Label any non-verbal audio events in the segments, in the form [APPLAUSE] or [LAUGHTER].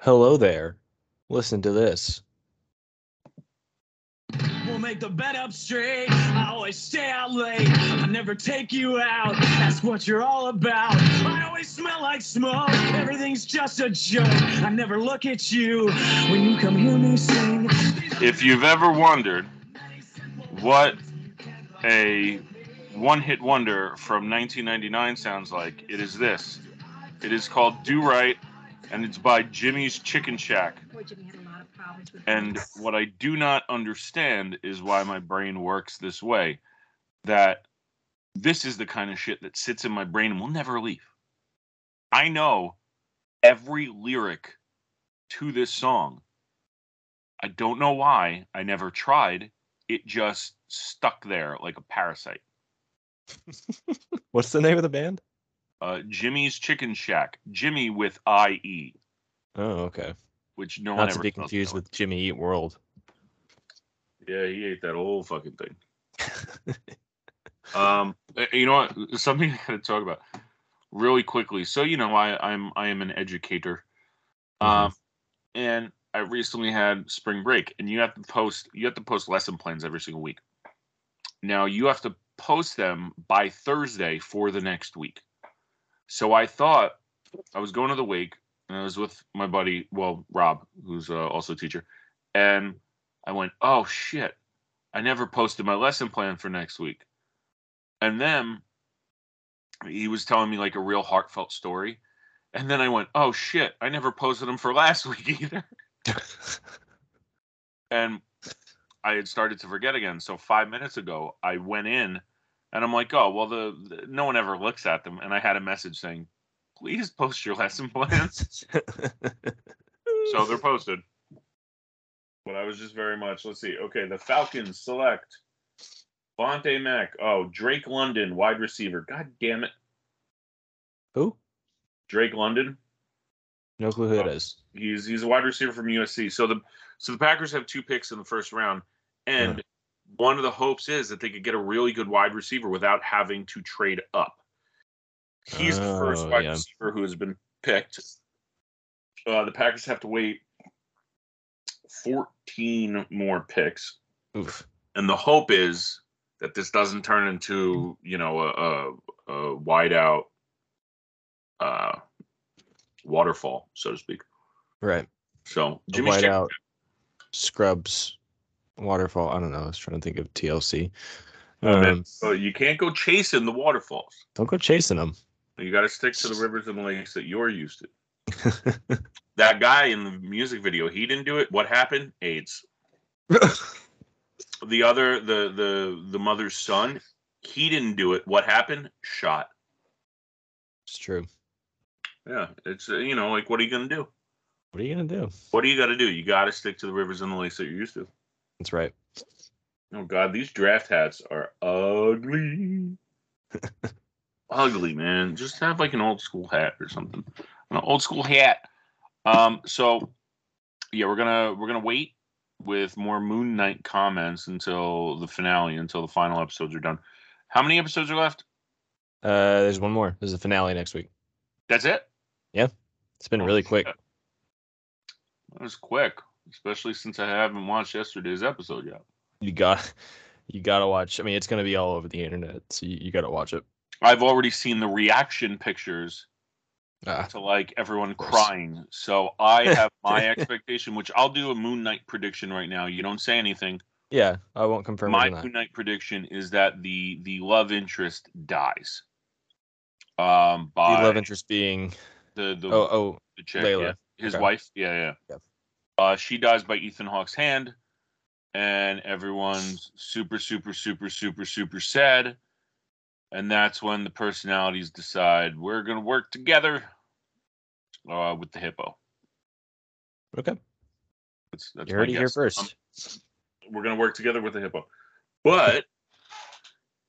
Hello there. Listen to this. We'll make the bed up straight. I always stay out late. I never take you out. That's what you're all about. I always smell like smoke. Everything's just a joke. I never look at you when you come hear me sing. If you've ever wondered what a one hit wonder from 1999 sounds like, it is this. It is called Do Right, and it's by Jimmy's Chicken Shack. Poor Jimmy had a lot of problems with And this. what I do not understand is why my brain works this way. That this is the kind of shit that sits in my brain and will never leave. I know every lyric to this song. I don't know why. I never tried. It just stuck there like a parasite. [LAUGHS] What's the name of the band? Uh, Jimmy's Chicken Shack. Jimmy with I E, Oh, okay. which no one Not to ever be confused with Jimmy Eat World. Yeah, he ate that whole fucking thing. [LAUGHS] Um, uh, you know what? Something [LAUGHS] I gotta talk about really quickly. So you know, I I'm I am an educator, um, and I recently had spring break, and you have to post you have to post lesson plans every single week. Now you have to post them by Thursday for the next week. So I thought I was going to the wake, and I was with my buddy, well Rob, who's uh, also a teacher, and I went, oh shit, I never posted my lesson plan for next week. And then he was telling me like a real heartfelt story. And then I went, oh shit, I never posted them for [LAUGHS] last week either. [LAUGHS] and I had started to forget again. So five minutes ago, I went in and I'm like, oh, well, the, the no one ever looks at them. And I had a message saying, please post your lesson [LAUGHS] plans. so they're posted. But I was just very much, let's see. Okay, the Falcons select Vontae Mack. Oh, Drake London, wide receiver. God damn it. Who? Drake London. No clue who it Oh. is. He's he's a wide receiver from USC. So the so the Packers have two picks in the first round, and uh-huh. One of the hopes is that they could get a really good wide receiver without having to trade up. He's the first Oh, wide yeah. receiver who has been picked. Uh, the Packers have to wait 14 more picks, Oof. and the hope is that this doesn't turn into you know a, a, a wide out uh, waterfall, so to speak. Right. So A Jimmy's out Scrubs Waterfall. I don't know. I was trying to think of TLC. Um, So you can't go chasing the waterfalls. don't go chasing them. You got to stick to the rivers and lakes that you're used to. [LAUGHS] That guy in the music video, he didn't do it. What happened? AIDS. [LAUGHS] The other, the the the mother's son, he didn't do it. What happened? Shot. it's true. Yeah, it's uh, you know like what are you gonna do? What are you gonna do? What do you got to do? You got to stick to the rivers and the lakes that you're used to. That's right. Oh God, these draft hats are ugly. [LAUGHS] ugly, man. Just have like an old school hat or something. An old school hat. Um, so yeah, we're gonna we're gonna wait with more Moon Knight comments until the finale, until the final episodes are done. How many episodes are left? Uh, there's one more. There's a finale next week. That's it? Yeah, it's been Oh, really quick. That was quick, especially since I haven't watched yesterday's episode yet. You got, [LAUGHS] you gotta watch. I mean, it's gonna be all over the internet, so you, you gotta watch it. I've already seen the reaction pictures Ah, to like everyone crying. So I [LAUGHS] have my expectation, which I'll do a Moon Knight prediction right now. You don't say anything. yeah, I won't confirm my. Moon Knight prediction is that the the love interest dies. Um, The love interest being the the, oh oh the chick, Layla. yeah. his Okay. wife, yeah, yeah. Yep. Uh, she dies by Ethan Hawke's hand, and everyone's super, super, super, super, super sad. And that's when the personalities decide we're gonna work together uh, with the hippo. okay. That's, that's You my heard it here first. Um, we're gonna work together with the hippo. But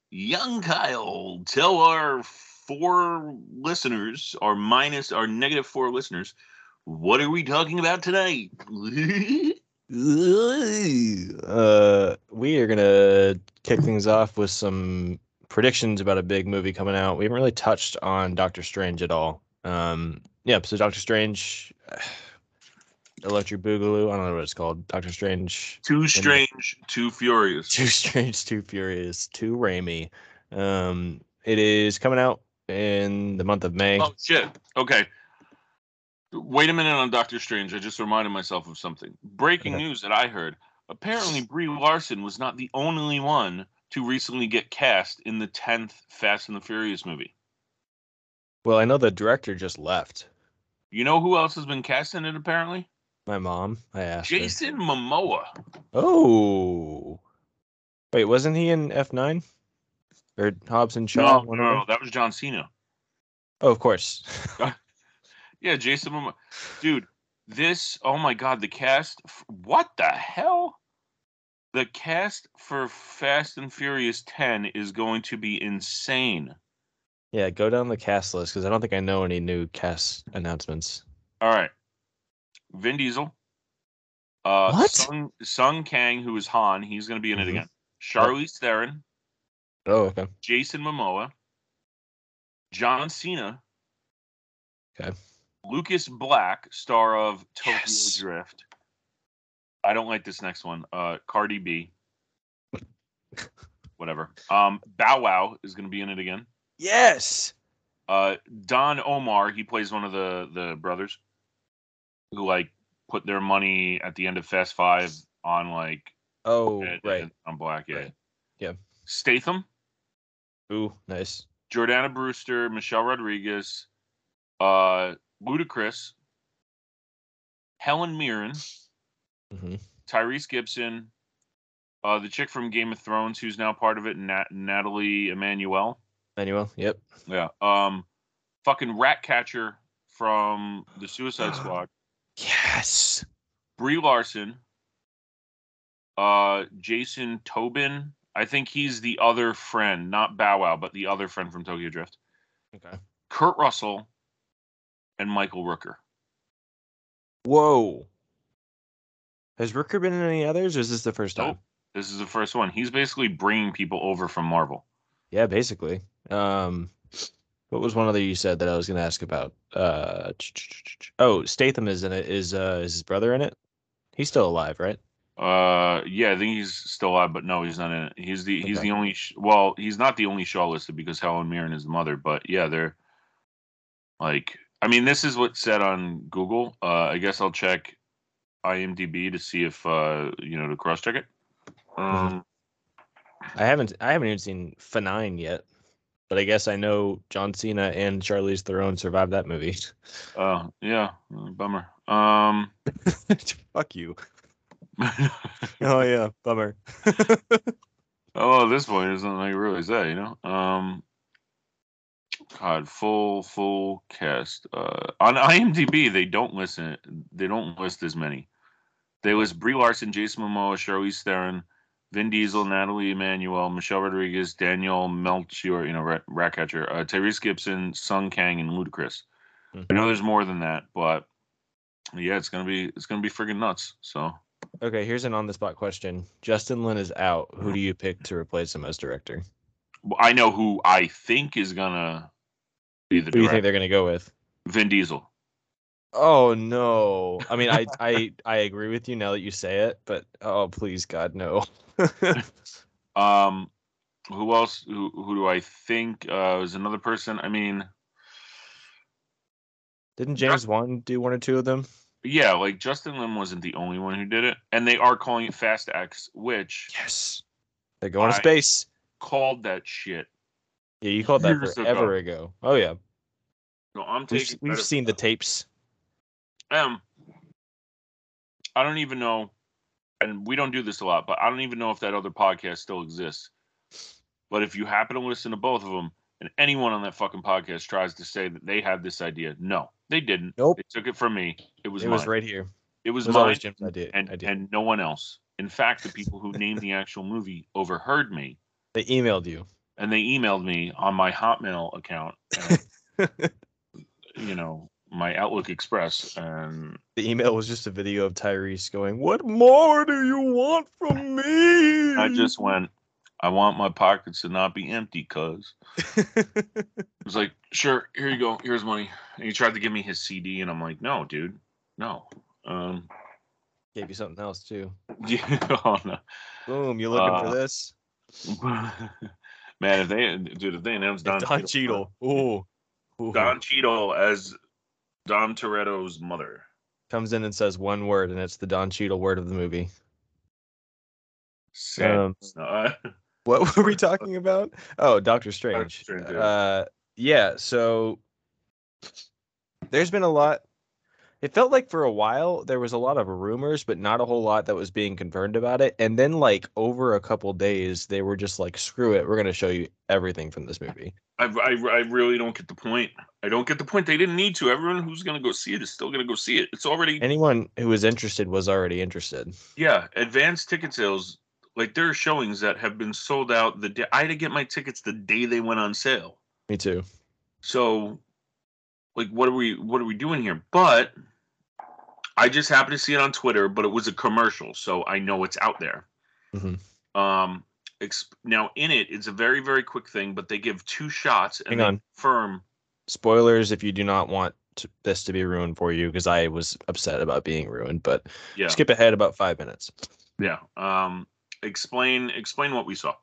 young Kyle, tell our four listeners, our minus our negative four listeners, what are we talking about tonight? [LAUGHS] Uh, we are gonna kick things off with some predictions about a big movie coming out. We haven't really touched on Doctor Strange at all. Um, yeah, so Doctor Strange, [SIGHS] Electric Boogaloo. I don't know what it's called. Doctor Strange. Too strange, too furious. [LAUGHS] Too Strange, Too Furious, Too Raimi. Um, it is coming out in the month of May. Oh shit. Okay. Wait a minute on Doctor Strange. I just reminded myself of something. Breaking news that I heard. Apparently, Brie Larson was not the only one to recently get cast in the tenth Fast and the Furious movie. Well, I know the director just left. You know who else has been cast in it? Apparently, My mom. I asked. her. Jason Momoa. Oh. Wait, wasn't he in F nine? Or Hobbs and Shaw? No, no, no, that was John Cena. Oh, of course. [LAUGHS] Yeah, Jason Momoa. Dude, this. Oh my God, the cast. What the hell? The cast for Fast and Furious 10 is going to be insane. yeah, go down the cast list because I don't think I know any new cast announcements. All right. Vin Diesel. Uh, What? Sung, Sung Kang, who is Han, he's going to be in it Mhm. again. Charlize Theron, Oh, okay. Jason Momoa, John Cena, Okay. Lucas Black, star of Tokyo Yes. Drift. I don't like this next one. Uh, Cardi B. Whatever. Um, Bow Wow is going to be in it again. Yes. Uh, Don Omar, he plays one of the the brothers who like put their money at the end of Fast Five on like Oh, uh, right. on Black. Yeah. Right. Yeah. Statham, Ooh, nice. Jordana Brewster, Michelle Rodriguez, uh, Ludacris, Helen Mirren, hmm Tyrese Gibson, uh, the chick from Game of Thrones who's now part of it, Nat- Nathalie Emmanuel. Manuel. Yep. Yeah. Um, fucking Ratcatcher from the Suicide [GASPS] Squad. Yes. Brie Larson, uh, Jason Tobin. I think he's the other friend, not Bow Wow, but the other friend from Tokyo Drift. Okay. Kurt Russell and Michael Rooker. Whoa. Has Rooker been in any others, or is this the first time? Nope. This is the first one. He's basically bringing people over from Marvel. Yeah, basically. Um, what was one other you said that I was going to ask about? Uh, oh, Statham is in it. Is uh, is his brother in it? He's still alive, right? Uh, yeah, I think he's still alive, but no, he's not in it. He's the he's Okay. the only. Sh- well, he's not the only Shaw listed because Helen Mirren is the mother. But yeah, they're like. I mean, this is what's said on Google. Uh, I guess I'll check IMDb to see if uh, you know to cross check it. Um, I haven't I haven't even seen F9 yet, but I guess I know John Cena and Charlize Theron survived that movie. uh, [LAUGHS] yeah, bummer. Um, [LAUGHS] Fuck you. [LAUGHS] Oh yeah, bummer. oh, at this point, there's nothing I can really say, you know. Um, God, full full cast. Uh, on IMDb, they don't listen. They don't list as many. They list Brie Larson, Jason Momoa, Charlize Theron, Vin Diesel, Nathalie Emmanuel, Michelle Rodriguez, Daniel Melchior, you know, Rat, Ratcatcher, uh, Tyrese Gibson, Sung Kang, and Ludacris. Mhm. I know there's more than that, but yeah, it's gonna be it's gonna be friggin' nuts. So Okay, here's an on the spot question. Justin Lin is out. Who do you pick to replace him as director? I know who I think is gonna be the Who do you think they're gonna go with? Vin Diesel. Oh no. I mean I I I agree with you now that you say it, but oh please God no. [LAUGHS] Um, who else? Who who do I think uh, is another person? I mean, Didn't James Wan do one or two of them? yeah, like Justin Lin wasn't the only one who did it, and they are calling it Fast X, which Yes. They're going to space. called that shit. Yeah, you called that years ago. forever ago. Oh yeah. So I'm We've, taking. we've seen the tapes. Um, I don't even know, and we don't do this a lot, but I don't even know if that other podcast still exists. But if you happen to listen to both of them, and anyone on that fucking podcast tries to say that they had this idea, no, they didn't. Nope. They took it from me. It was It mine. was right here. It It was, was mine. always Jim's idea. and idea. and no one else. In fact, the people who named the actual movie overheard me, they emailed you. And they emailed me on my Hotmail account, and, [LAUGHS] you know, my Outlook Express, and The email was just a video of Tyrese going, "What more do you want from me?" I just went, "I want my pockets to not be empty, cuz." [LAUGHS] It was like, "Sure, here you go. Here's money." And he tried to give me his CD, and I'm like, "No, dude, no." Um, Gave you something else too. [LAUGHS] yeah, oh, no. Boom, you looking Uh, for this? Man, if they dude, if they announced Don, Don Cheadle. Ooh. Ooh. Don Cheadle as Don Toretto's mother. comes in and says one word, and it's the Don Cheadle word of the movie. Sad. Um, [LAUGHS] What were we [LAUGHS] talking about? Oh, Doctor Strange. Strange, yeah. Uh, yeah. So there's been a lot. It felt like for a while there was a lot of rumors, but not a whole lot that was being confirmed about it. And then, like over a couple days, they were just like, "Screw it, we're gonna show you everything from this movie." I, I, I really don't get the point. I don't get the point. They didn't need to. Everyone who's gonna go see it is still gonna go see it. It's already Anyone who was interested was already interested. yeah. Advanced ticket sales, like there are showings that have been sold out the day. I had to get my tickets the day they went on sale. Me too. So, like, what are we what are we doing here? But I just happened to see it on Twitter, but it was a commercial, so I know it's out there. Mhm. Um, exp- now in it, it's a very very quick thing, but they give two shots and Hang on. confirm. Spoilers if you do not want to, this to be ruined for you, because I was upset about being ruined. But Yeah, skip ahead about five minutes. yeah. Um, explain explain what we saw.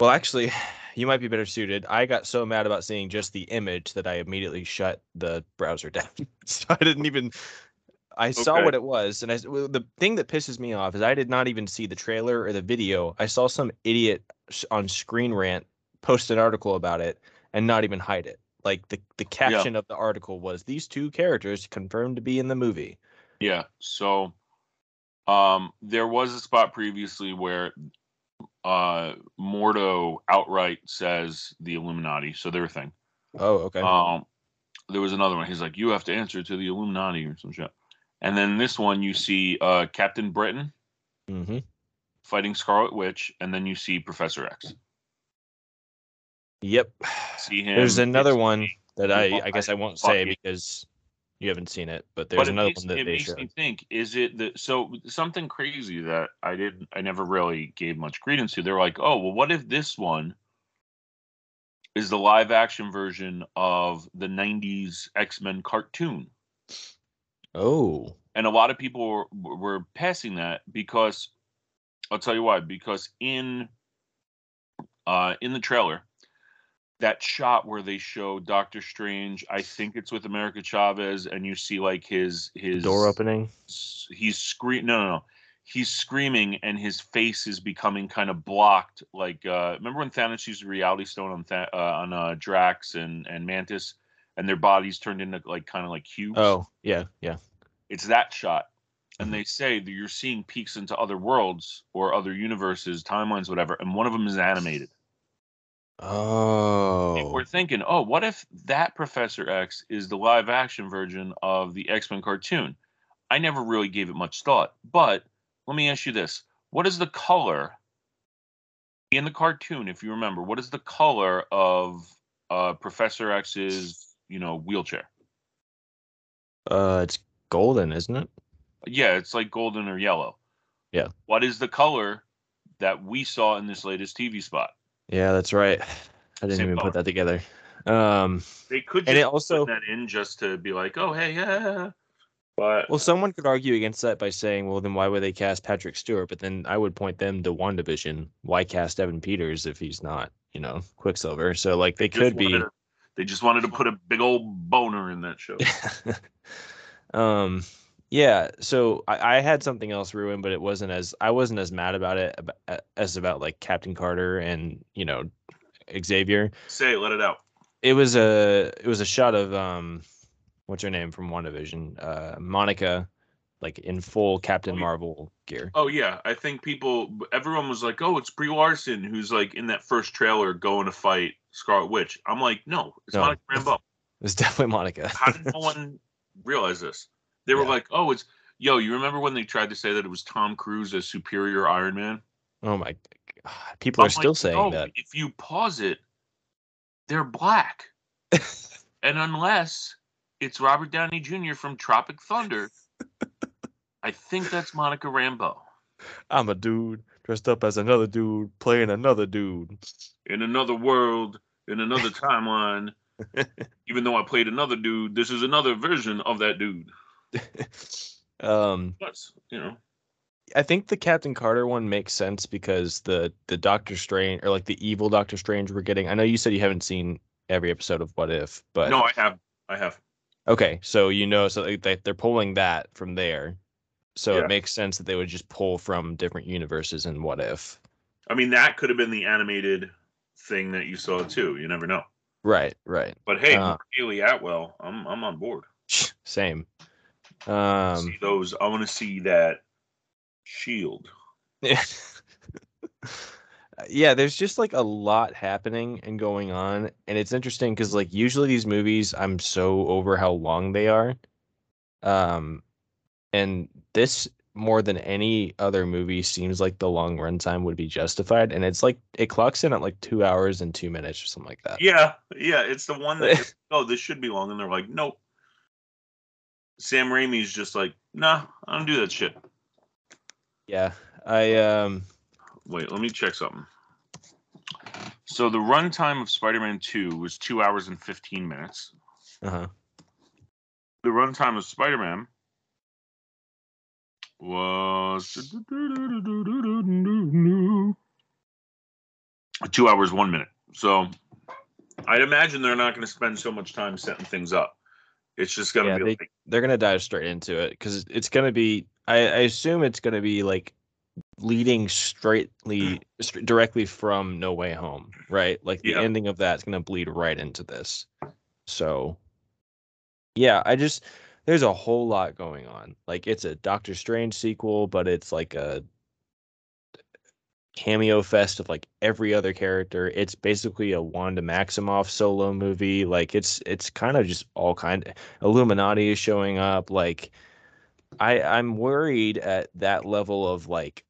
Well, actually, you might be better suited. I got so mad about seeing just the image that I immediately shut the browser [LAUGHS] down. so I didn't even. I saw what it was, and I well, the thing that pisses me off is I did not even see the trailer or the video. I saw some idiot on Screen Rant post an article about it and not even hide it. Like the the caption of the article was these two characters confirmed to be in the movie. Yeah. So, um, there was a spot previously where uh Mordo outright says the Illuminati, so they're a thing. Oh, okay. Um, there was another one. He's like, "You have to answer to the Illuminati or some shit." And then this one, you see uh, Captain Britain mm-hmm. fighting Scarlet Witch, and then you see Professor X. Yep. See him. There's another one that I I guess I won't say because you haven't seen it, but But there's it another makes, one that it they makes showed. me think: Is it the so something crazy that I didn't, I never really gave much credence to? They're like, "Oh, well, what if this one is the live action version of the '90s X Men cartoon?" Oh, and a lot of people were, were passing that because I'll tell you why. Because in uh, in the trailer, that shot where they show Doctor Strange, I think it's with America Chavez, and you see like his his door opening. He's scream. No, no, no. He's screaming, and his face is becoming kind of blocked. Like uh, remember when Thanos used the Reality Stone on Tha- uh, on uh, Drax and and Mantis, and their bodies turned into like kind of like cubes. Oh, yeah, yeah. It's that shot. And Mhm. they say that you're seeing peeks into other worlds or other universes, timelines, whatever, and one of them is animated. And Oh, we're thinking, oh, what if that Professor X is the live action version of the X Men cartoon? I never really gave it much thought. But let me ask you this what is the color in the cartoon, if you remember, what is the color of uh, Professor X's, you know, wheelchair? uh, it's golden, isn't it? Yeah, it's like golden or yellow. Yeah. What is the color that we saw in this latest TV spot? Yeah, that's right. [SIGHS] I didn't Same even color. put that together. Um, They could And just it also- put that in just to be like, oh hey, yeah. But well, someone could argue against that by saying, well, then why would they cast Patrick Stewart? But then I would point them to WandaVision. Why cast Evan Peters if he's not, you know, Quicksilver? So like they just could be. to- they just wanted to put a big old boner in that show. [LAUGHS] um yeah so I, I had something else ruined but it wasn't as i wasn't as mad about it as about like captain carter and you know xavier Say let it out. it was a it was a shot of um what's her name from WandaVision uh monica like in full captain Oh, marvel gear Oh yeah, I think people, everyone was like, "Oh, it's Brie Larson who's like in that first trailer going to fight Scarlet Witch." I'm like, "No, it's No. Monica Rambeau." [LAUGHS] It's definitely monica How did [LAUGHS] no one realize this? They were Yeah. like, "Oh, it's yo." You remember when they tried to say that it was Tom Cruise as Superior Iron Man? oh my god people I'm are still like, saying "No, that If you pause it, they're black, [LAUGHS] and unless it's Robert Downey Jr. from Tropic Thunder, I think that's Monica Rambeau. i'm a dude dressed up as another dude playing another dude In another world, in another [LAUGHS] timeline, even though I played another dude, this is another version of that dude. [LAUGHS] Um, But you know, I think the Captain Carter one makes sense because the the Doctor Strange or like the evil Doctor Strange we're getting. I know you said you haven't seen every episode of What If, but no, I have, I have. okay, so you know, so they, they- they're pulling that from there, so Yeah. it makes sense that they would just pull from different universes in What If. I mean, that could have been the animated thing that you saw too. You never know. Right, right. But hey, Uh. Hayley Atwell, I'm I'm on board. [LAUGHS] Same. Um, see those. I want to see that shield. Yeah. [LAUGHS] yeah, there's just like a lot happening and going on. And it's interesting because like usually these movies I'm so over how long they are. Um and this more than any other movie seems like the long runtime would be justified. And it's like it clocks in at like two hours and two minutes or something like that. Yeah, yeah. It's the one that [LAUGHS] oh, this should be long, and they're like, nope. Sam Raimi's just like, nah, I don't do that shit. Yeah. I um Wait, let me check something. So the runtime of Spider-Man 2 was two hours and 15 minutes. uh-huh. The runtime of Spider-Man was two hours one minute. So I'd imagine they're not going to spend so much time setting things up. It's just going to Yeah, be they- like, they're gonna dive straight into it because it's gonna be. I, I assume it's gonna be like leading straightly [CLEARS THROAT] str- directly from No Way Home, right? Like the Yeah. ending of that's gonna bleed right into this. So, yeah, I just there's a whole lot going on. Like it's a Doctor Strange sequel, but it's like a cameo fest of like every other character. It's basically a Wanda Maximoff solo movie. Like it's it's kind of just all kind Illuminati is showing up. Like I I'm worried at that level of like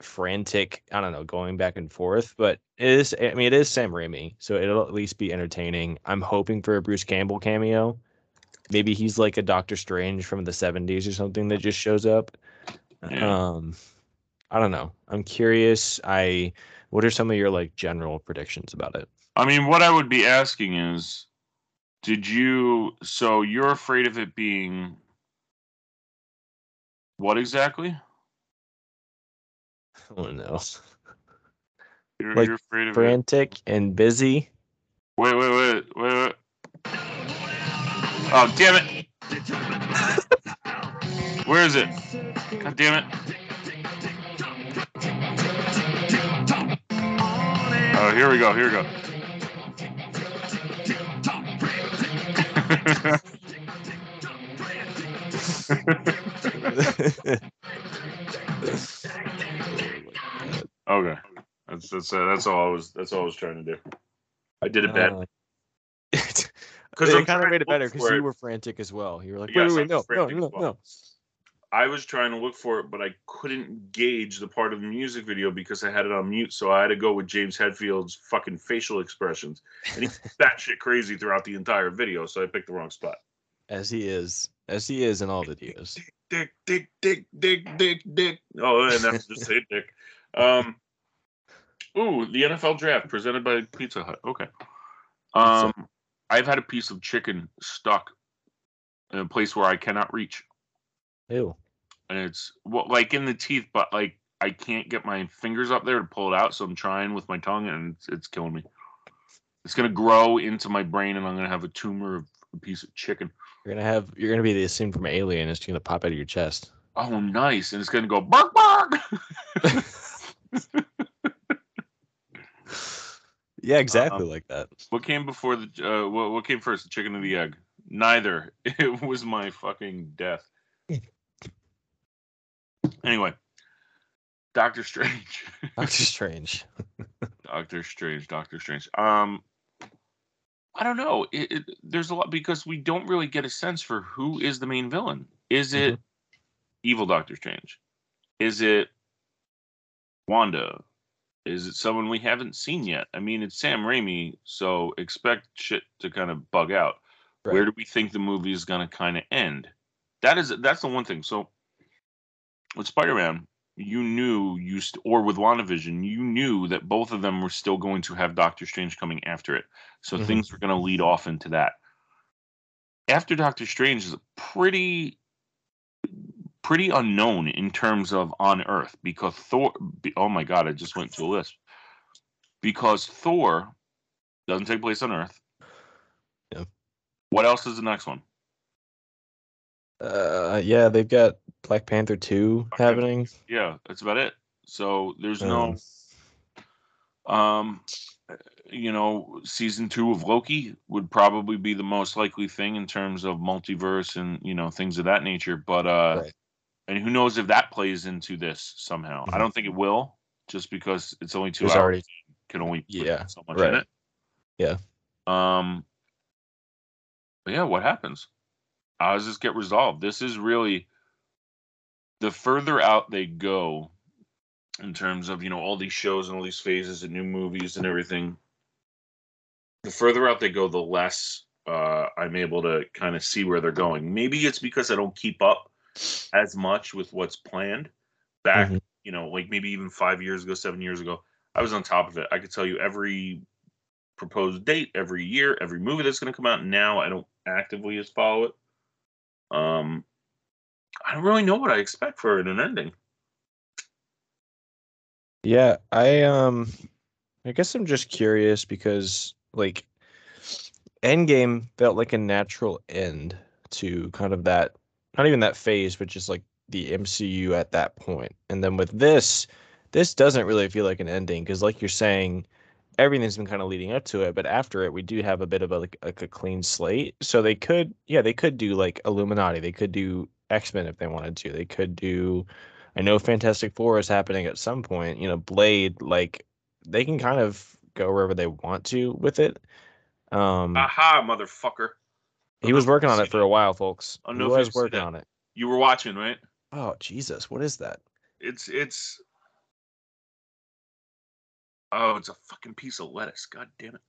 frantic, I don't know, going back and forth, but it is I mean it is Sam Raimi, so it'll at least be entertaining. I'm hoping for a Bruce Campbell cameo. Maybe he's like a Doctor Strange from the 70s or something that just shows up. Yeah. Um I don't know. I'm curious. I what are some of your like general predictions about it? I mean, what I would be asking is, did you? So you're afraid of it being what exactly? [LAUGHS] I don't. You're, Like, you're afraid of it. Frantic and busy. Wait, wait, wait, wait, wait. Oh, damn it! [LAUGHS] Where is it? God damn it! Oh, here we go. Here we go. [LAUGHS] okay, that's that's uh, that's all I was that's all I was trying to do. I did it bad Uh, [LAUGHS] because it kind of made it better because you were frantic as well. You were like, Yes, wait, wait, I'm no, no, no, no. I was trying to look for it, but I couldn't gauge the part of the music video because I had it on mute. So I had to go with James Hetfield's fucking facial expressions, and he's [LAUGHS] batshit crazy throughout the entire video. So I picked the wrong spot. As he is, as he is in all videos. Dick, dick, dick, dick, dick, dick. Oh, and that's just say dick. Um, ooh, the NFL draft presented by Pizza Hut. Okay. Um, I've had a piece of chicken stuck in a place where I cannot reach. Ew. and it's well, like in the teeth, but like I can't get my fingers up there to pull it out, so I'm trying with my tongue, and it's, it's killing me. It's gonna grow into my brain, and I'm gonna have a tumor of a piece of chicken. You're gonna have you're gonna be the scene from Alien. It's gonna pop out of your chest. Oh, nice! And it's gonna go bark bark. [LAUGHS] [LAUGHS] Yeah, exactly Um, like that. what came before the? Uh, what, what came first, the chicken or the egg? Neither. [LAUGHS] It was my fucking death. Anyway, Doctor Strange. [LAUGHS] Doctor Strange. [LAUGHS] Doctor Strange, Doctor Strange. Um, I don't know. It, it, there's a lot because we don't really get a sense for who is the main villain. Is it evil Doctor Strange? Is it Wanda? Is it someone we haven't seen yet? I mean, it's Sam Raimi, so expect shit to kind of bug out. Right. Where do we think the movie is going to kind of end? That is that's the one thing. So with Spider-Man, you knew you st- or with WandaVision, you knew that both of them were still going to have Doctor Strange coming after it. So Mhm. things were going to lead off into that. After Doctor Strange is a pretty pretty unknown in terms of on Earth because Thor. Oh my God, I just went to a list because Thor doesn't take place on Earth. Yeah. What else is the next one? Uh, yeah, they've got Black Panther two Panther. happening. Yeah, that's about it. So there's no. Um, Um, you know, season two of Loki would probably be the most likely thing in terms of multiverse and you know things of that nature. But uh, Right. and who knows if that plays into this somehow? I Mhm. don't think it will, just because it's only two There's hours. already can only Yeah, so much in it. Yeah. Um. But yeah, what happens? How does this get resolved? This is really the further out they go in terms of you know all these shows and all these phases and new movies and everything the further out they go the less uh, i'm able to kind of see where they're going. Maybe it's because i don't keep up as much with what's planned. Back Mhm. you know like maybe even five years ago seven years ago i was on top of it. I could tell you every proposed date every year every movie that's going to come out now i don't actively just follow it. Um i don't really know what i expect for an ending Yeah, I um I guess I'm just curious because like Endgame felt like a natural end to kind of that not even that phase, but just like the MCU at that point. And then with this, this doesn't really feel like an ending because like you're saying, everything's been kind of leading up to it, but after it we do have a bit of a like, like a clean slate. So they could yeah, they could do like Illuminati, they could do X-Men if they wanted to. They could do I know Fantastic Four is happening at some point. You know, Blade, like they can kind of go wherever they want to with it. Um, aha motherfucker he was working on it for a [LAUGHS] while, folks. I He was working on it. you were watching right Oh Jesus, what is that? It's it's oh, it's a fucking piece of lettuce. God damn it.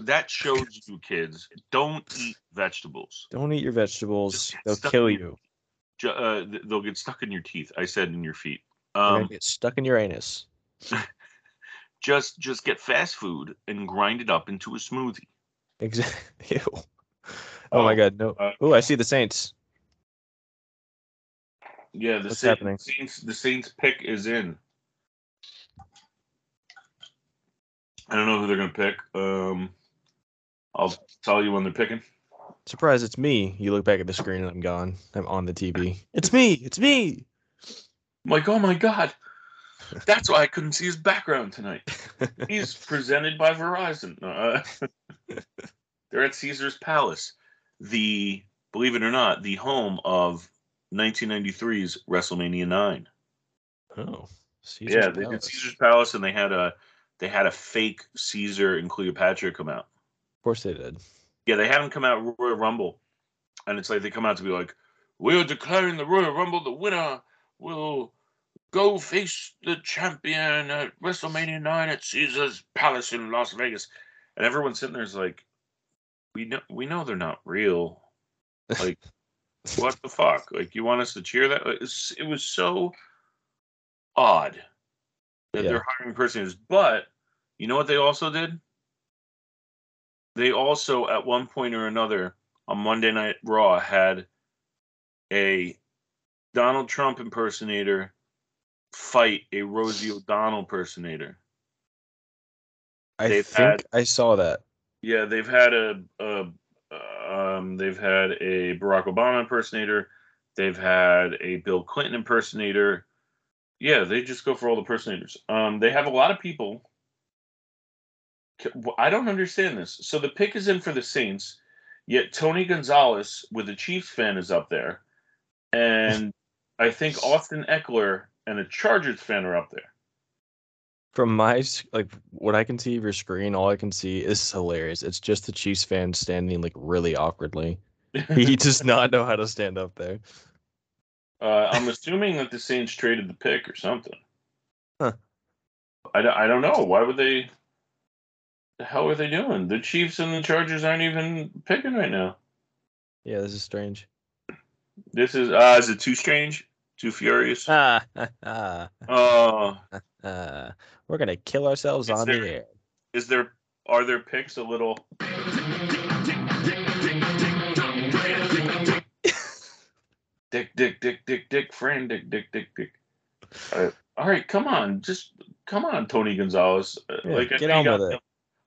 That shows you kids don't eat vegetables. Don't eat your vegetables; they'll kill your- you. Uh, they'll get stuck in your teeth. I said in your feet. Um, get stuck in your anus. [LAUGHS] just just get fast food and grind it up into a smoothie. Exactly. [LAUGHS] Oh, my Oh, God, no. uh, oh, I see the Saints. Yeah, the What's Saints, happening? Saints the Saints pick is in. I don't know who they're gonna pick. Um, I'll tell you when they're picking. Surprise! It's me. You look back at the screen and I'm gone. I'm on the TV. It's me. It's me. I'm like, oh my god, that's why I couldn't see his background tonight. He's [LAUGHS] presented by Verizon. Uh, [LAUGHS] they're at Caesar's Palace, the believe it or not, the home of 1993's WrestleMania 9. Oh, Caesar's yeah, they did Caesar's Palace, and they had a they had a fake Caesar and Cleopatra come out. Of course they did. Yeah, they had him come out Royal Rumble, and it's like they come out to be like, "We're declaring the Royal Rumble. The winner will go face the champion at WrestleMania nine at Caesar's Palace in Las Vegas." And everyone's sitting there is like, "We know, we know they're not real. [LAUGHS] Like, what the fuck? Like, you want us to cheer that?" It was so odd that Yeah. they're hiring impersonators. But you know what they also did? They also, at one point or another, on Monday Night Raw, had a Donald Trump impersonator fight a Rosie O'Donnell impersonator. I They've think had- I saw that. Yeah, they've had a, a um, they've had a Barack Obama impersonator. They've had a Bill Clinton impersonator. Yeah, they just go for all the personators. Um, they have a lot of people. I don't understand this. So the pick is in for the Saints, yet Tony Gonzalez with the Chiefs fan is up there, and I think Austin Ekeler and a Chargers fan are up there. From my like what I can see of your screen, all I can see is hilarious. It's just the Chiefs fan standing like really awkwardly. [LAUGHS] He does not know how to stand up there. Uh, I'm assuming that the Saints traded the pick or something. Huh. I, don't- I don't know. Why would they? The hell are they doing? The Chiefs and the Chargers aren't even picking right now. Yeah, this is strange. This is uh, is it too strange? Too furious? Ah, ah, ah, Uh, ah. We're gonna kill ourselves on there- the air. is there are there picks a little? Dick, Dick, Dick, Dick, Dick, friend, Dick, Dick, Dick, Dick. All right, all right come on, just come on, Tony Gonzalez. Uh, Yeah, like get on with me- it.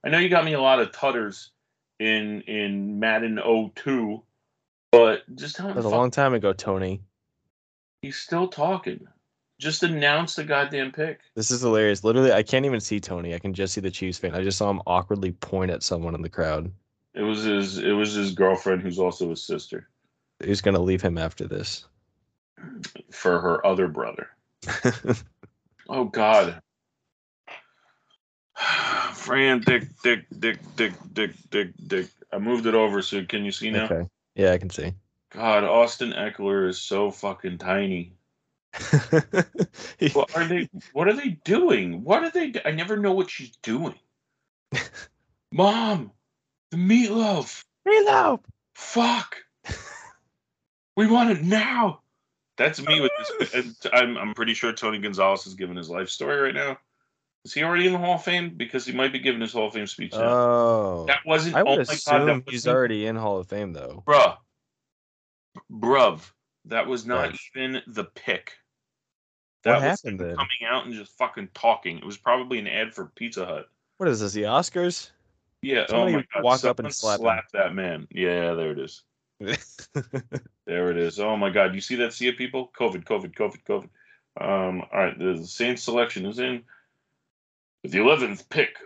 I know you got me a lot of tutters in in Madden 02, but just tell him That was a long time ago, Tony. he's still talking. Just announce the goddamn pick. This is hilarious. Literally, I can't even see Tony. I can just see the Chiefs fan. I just saw him awkwardly point at someone in the crowd. It was his it was his girlfriend who's also his sister Who's gonna leave him after this? for her other brother. [LAUGHS] Oh God. Fran, Dick, Dick, Dick, Dick, Dick, Dick, Dick. I moved it over, so can you see now? okay. Yeah, I can see. God, Austin Ekeler is so fucking tiny. [LAUGHS] What are they? What are they doing? What are they? I never know what she's doing. [LAUGHS] Mom, the meatloaf. Reload. Fuck. We want it now. That's me with this. and I'm I'm pretty sure Tony Gonzalez is giving his life story right now. Is he already in the Hall of Fame? Because he might be giving his Hall of Fame speech now. Oh, that wasn't. I oh would my God, assume that he's wasn't- already in Hall of Fame though. Bruh. Bruv. That was not Bruv. even the pick. What That was happened then? coming out and just fucking talking. It was probably an ad for Pizza Hut. What is this? The Oscars? Yeah. Oh Somebody oh my god. walk up and Someone slap that man. Yeah, there it is. [LAUGHS] There it is. Oh my god. You see that sea of people? COVID, COVID, COVID, COVID. Um, all right, the Saints selection is in. With the eleventh pick,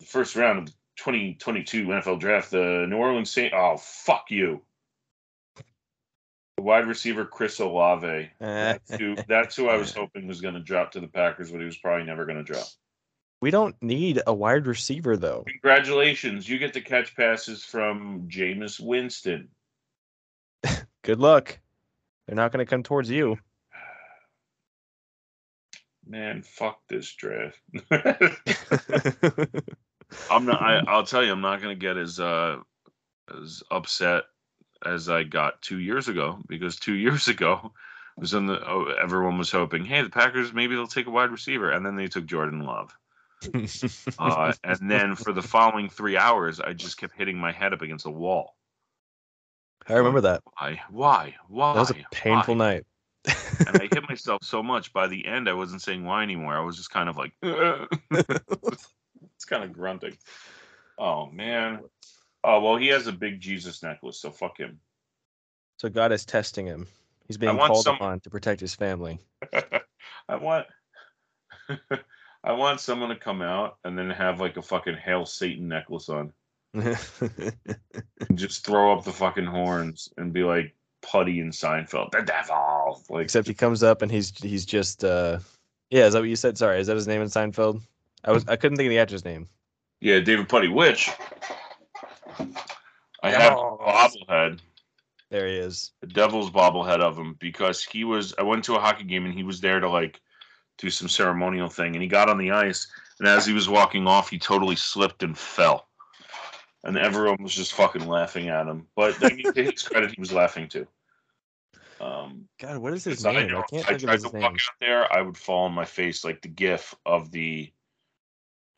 the first round of the 2022 NFL draft, the New Orleans Saints. Oh, fuck you. The wide receiver Chris Olave. That's who, [LAUGHS] that's who I was hoping was going to drop to the Packers, but he was probably never going to drop. we don't need a wide receiver though. Congratulations, you get to catch passes from Jameis Winston. Good luck. They're not going to come towards you. Man, fuck this draft. [LAUGHS] I'm not. I, I'll tell you, I'm not going to get as uh, as upset as I got two years ago because two [LAUGHS] years ago was in the oh, everyone was hoping, hey, the Packers maybe they'll take a wide receiver, and then they took Jordan Love. [LAUGHS] Uh, and then for the following three hours, I just kept hitting my head up against a wall. I remember that. Why? Why? Why? That was a painful Why? night. and I hit [LAUGHS] myself so much by the end I wasn't saying why anymore. I was just kind of like [LAUGHS] it's kind of grunting. Oh man. Oh well he has a big Jesus necklace, so fuck him. So God is testing him. He's being called some- upon to protect his family. [LAUGHS] I want I want someone to come out and then have like a fucking Hail Satan necklace on. And [LAUGHS] just throw up the fucking horns and be like Puddy and Seinfeld. The devil. Like Except he comes up and he's he's just uh yeah, is that what you said? Sorry, is that his name in Seinfeld? I was I couldn't think of the actor's name. Yeah, David Puddy, which I have a Oh. bobblehead. There he is. the Devils bobblehead of him because he was. I went to a hockey game and he was there to like do some ceremonial thing, and he got on the ice, and as he was walking off, he totally slipped and fell, and everyone was just fucking laughing at him. But I mean, to his credit, he was laughing too. Um, God, what is his so I, name? I can't I think of tried his to walk name. out there, I would fall on my face like the gif of the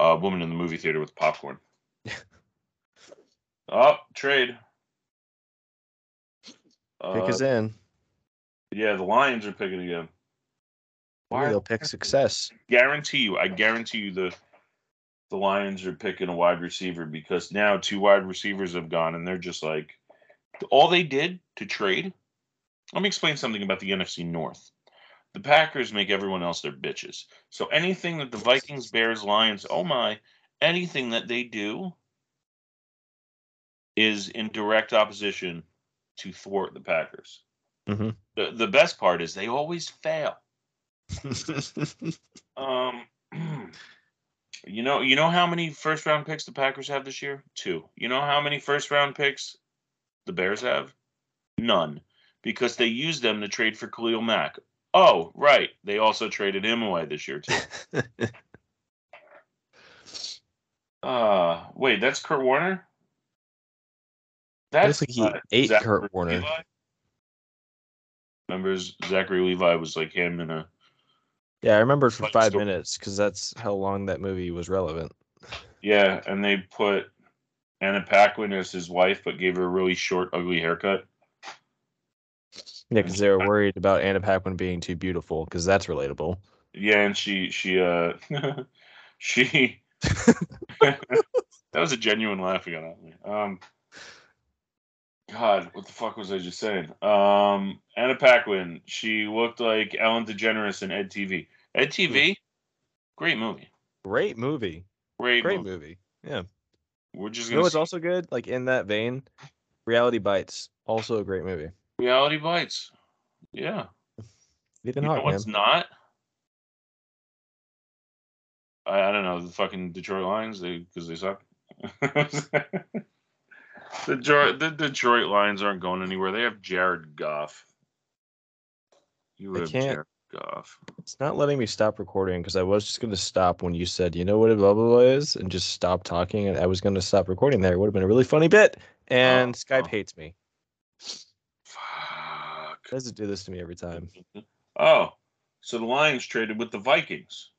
uh, woman in the movie theater with popcorn. [LAUGHS] oh, trade. Pick Uh, is in. yeah, the Lions are picking again. Maybe Why- they'll pick success. Guarantee you, I guarantee you the the Lions are picking a wide receiver because now two wide receivers have gone and they're just like all they did to trade. Let me explain something about the NFC North. The Packers make everyone else their bitches. So anything that the Vikings, Bears, Lions, oh my, anything that they do is in direct opposition to thwart the Packers. Mhm. The the best part is they always fail. [LAUGHS] Um, [CLEARS THROAT] you know, you know how many first round picks the Packers have this year? Two. You know how many first round picks the Bears have? None, because they used them to trade for Khalil Mack. Oh, right. They also traded him away this year too. [LAUGHS] Uh, wait, that's Kurt Warner. That's like he ate Kurt Warner. Levi? Remember, Zachary Levi was like him in a yeah, I remember for five story. minutes because that's how long that movie was relevant. Yeah, and they put Anna Paquin as his wife, but gave her a really short, ugly haircut. Yeah, because they were worried about Anna Paquin being too beautiful, because that's relatable. Yeah, and she she uh [LAUGHS] she [LAUGHS] [LAUGHS] that was a genuine laugh you got out of me. Um God, what the fuck was I just saying? Um Anna Paquin, she looked like Ellen DeGeneres in EDtv. Ed TV, great movie. Great movie. Great, Great movie. movie. Yeah. We're just You know what's see also good? Like in that vein, Reality Bites. Also a great movie. reality bites. Yeah. Ethan You know Hawke, man. what's not? I, I don't know the fucking Detroit Lions they because they suck. [LAUGHS] the, Detroit, the Detroit Lions aren't going anywhere. They have Jared Goff. You I have can't- Jared Goff. It's not letting me stop recording because I was just going to stop when you said, you know what a blah, blah, blah is, and just stop talking. And I was going to stop recording there. It would have been a really funny bit. And oh, Skype oh. hates me. Fuck. It does it do this to me every time? [LAUGHS] Oh, so the Lions traded with the Vikings.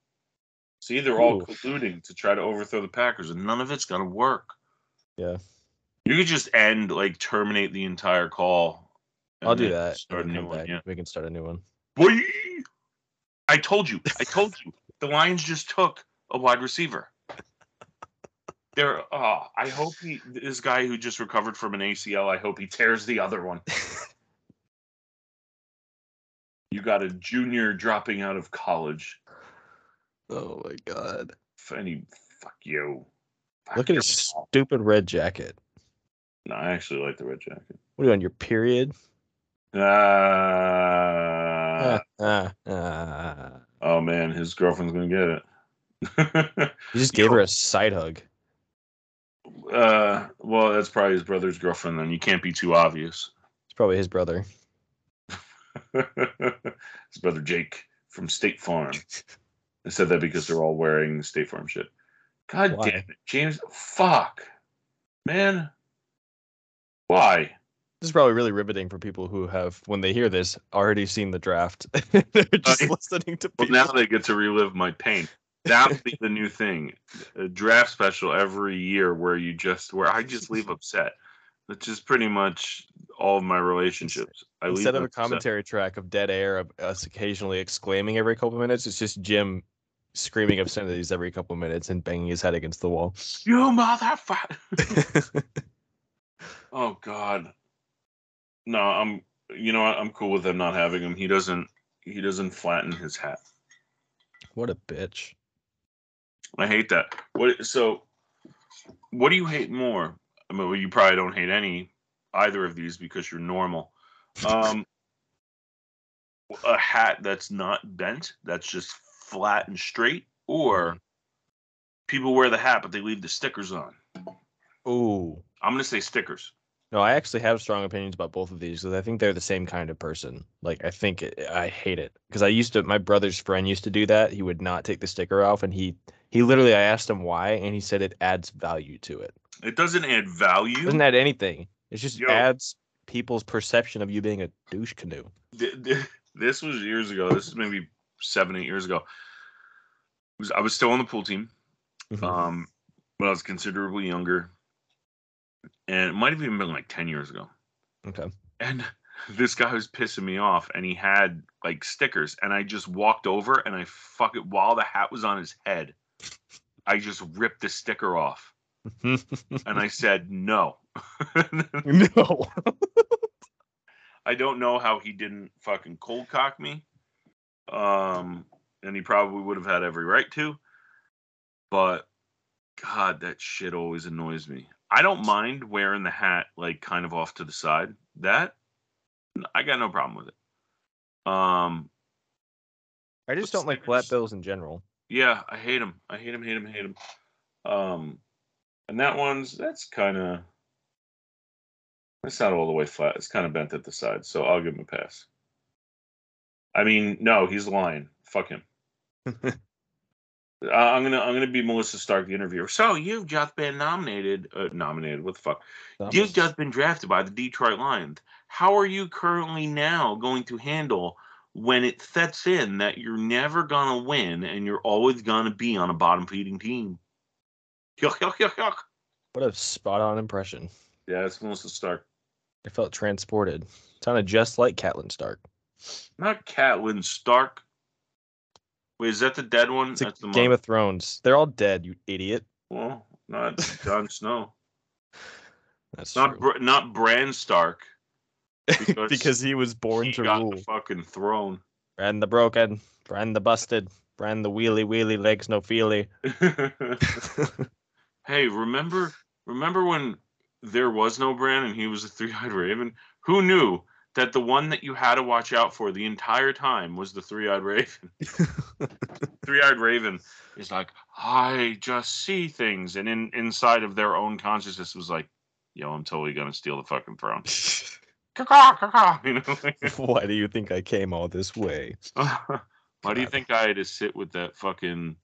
See, they're all Ooh. colluding to try to overthrow the Packers, and none of it's gonna work. Yeah. You could just end, like, terminate the entire call. I'll do that. Start a new one. Yeah. We can start a new one. Boy, I told you. I told you. The Lions just took a wide receiver. They're. Oh, I hope he. This guy who just recovered from an ACL. I hope he tears the other one. [LAUGHS] you got a junior dropping out of college. Oh my God. Any fuck you. Fuck Look at his stupid red jacket. No, I actually like the red jacket. What are you on your period? Ah. Ah, ah, ah. oh man, his girlfriend's gonna get it. [LAUGHS] You just gave her a side hug. uh, well, that's probably his brother's girlfriend. Then you can't be too obvious. It's probably his brother. [LAUGHS] his brother Jake from State Farm. [LAUGHS] I said that because they're all wearing State Farm shit. God Why? damn it, James! Fuck, man. Why? This is probably really riveting for people who have, when they hear this, already seen the draft. [LAUGHS] They're just listening to Well, now they get to relive my pain. That would be the new [LAUGHS] thing. A draft special every year where you just where I just leave upset. Which is pretty much all of my relationships. I leave Instead of a upset. commentary track of dead air of us occasionally exclaiming every couple of minutes, it's just Jim screaming obscenities every couple of minutes and banging his head against the wall. You motherfucker. [LAUGHS] Oh God. No, I'm. You know what? I'm cool with them not having him. He doesn't. He doesn't flatten his hat. what a bitch. I hate that. What? So, what do you hate more? I mean, well, you probably don't hate any either of these because you're normal. Um, a hat that's not bent, that's just flat and straight, or people wear the hat but they leave the stickers on. Ooh. I'm gonna say stickers. No, I actually have strong opinions about both of these because I think they're the same kind of person. Like, I think it, I hate it because I used to. My brother's friend used to do that. He would not take the sticker off, and he he literally. I asked him why, and he said it adds value to it. It doesn't add value. doesn't add anything. It just Yo. adds people's perception of you being a douche canoe. th- th- this was years ago. This is maybe seven, eight years ago. Was I was still on the pool team, Mhm. um, but I was considerably younger, and it might have even been like ten years ago. Okay. And [LAUGHS] this guy was pissing me off, and he had like stickers, and I just walked over and I fuck it while the hat was on his head. I just ripped the sticker off, and I [LAUGHS] said no. [LAUGHS] no. I don't know how he didn't fucking cold cock me. Um, and he probably would have had every right to. But God, that shit always annoys me. I don't mind wearing the hat like kind of off to the side. That I got no problem with it. Um, I just don't like flat bills in general. yeah, I hate him. I hate him. Hate him. Hate him. Um, and that one's that's kind of it's not all the way flat. It's kind of bent at the side, so I'll give him a pass. I mean, no, he's lying. Fuck him. [LAUGHS] Uh, I'm gonna I'm gonna be Melissa Stark, the interviewer. So you've just been nominated, uh, nominated. What the fuck? You've just been drafted by the Detroit Lions. How are you currently now going to handle when it sets in that you're never gonna win and you're always gonna be on a bottom feeding team? [LAUGHS] Yuck, yuck, yuck, yuck. What a spot on impression. Yeah, it's Melissa Stark. I felt transported. Sounded just like Catelyn Stark. Not Catelyn Stark. Wait, is that the dead one? It's That's the Game of Thrones. They're all dead, you idiot. Well, not Jon Snow. [LAUGHS] That's Not. Br- not Bran Stark. because [LAUGHS] because he was born He to got rule. the fucking throne. Bran the broken, Bran the busted, Bran the wheelie wheelie legs no feely. [LAUGHS] hey, remember remember when there was no Bran and he was a three-eyed raven? Who knew that the one that you had to watch out for the entire time was the three-eyed raven? [LAUGHS] three-eyed raven is like, I just see things, and in inside of their own consciousness was like, yo, I'm totally gonna steal the fucking throne. [LAUGHS] You know? [LAUGHS] Why do you think I came all this way? Why do you think I had to sit with that fucking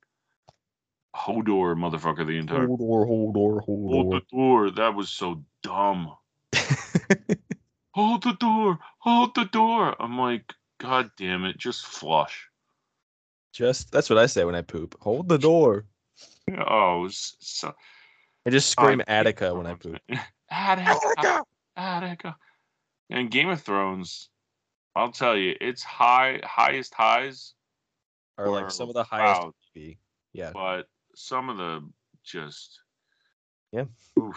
Hodor motherfucker the entire Hold or hold or hold Hold or. the door. That was so dumb. Hold the door. Hold the door. I'm like, God damn it, just flush. Just that's what I say when I poop. Hold the door. Oh, so. I just scream I- Attica when I poop. [LAUGHS] Attica. Attica. And Game of Thrones, I'll tell you, it's high, highest highs, are like some of the highest wow. Yeah. but some of the just. Yeah. Oof.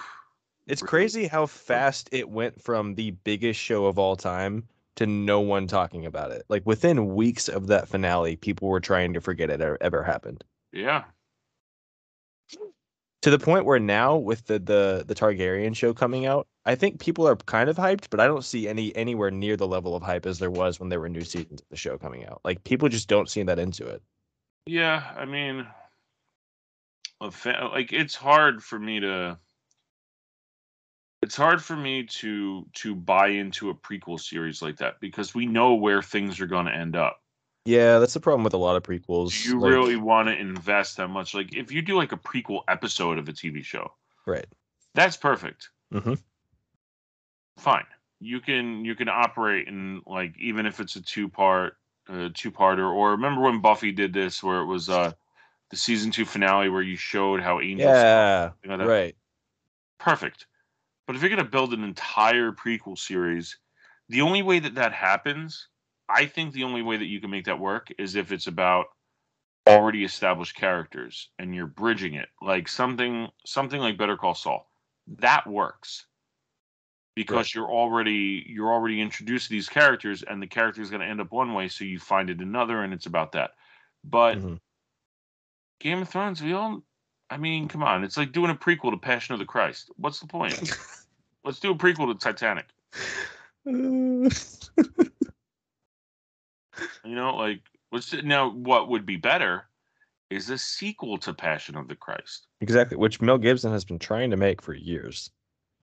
It's Really? crazy how fast it went from the biggest show of all time to no one talking about it. Like within weeks of that finale, people were trying to forget it ever, ever happened. Yeah. To the point where now with the, the the Targaryen show coming out, I think people are kind of hyped, but I don't see any anywhere near the level of hype as there was when there were new seasons of the show coming out. Like people just don't seem that into it. Yeah, I mean, like it's hard for me to. It's hard for me to to buy into a prequel series like that because we know where things are going to end up. Yeah, that's the problem with a lot of prequels. Do you like- really want to invest that much? Like, if you do like a prequel episode of a TV show, right? that's perfect. Mhm. Fine, you can you can operate in like even if it's a two part uh, two parter. Or remember when Buffy did this, where it was uh the season two finale where you showed how Angel Yeah, you know, right. perfect. But if you're going to build an entire prequel series, the only way that that happens, I think the only way that you can make that work is if it's about already established characters and you're bridging it, like something something like Better Call Saul. That works because Right. you're already you're already introduced to these characters, and the character is going to end up one way, so you find it another, and it's about that. But Mhm. Game of Thrones, we all. I mean, come on. It's like doing a prequel to Passion of the Christ. What's the point? [LAUGHS] Let's do a prequel to Titanic. [LAUGHS] You know, like, what's now? What would be better is a sequel to Passion of the Christ. exactly, which Mel Gibson has been trying to make for years.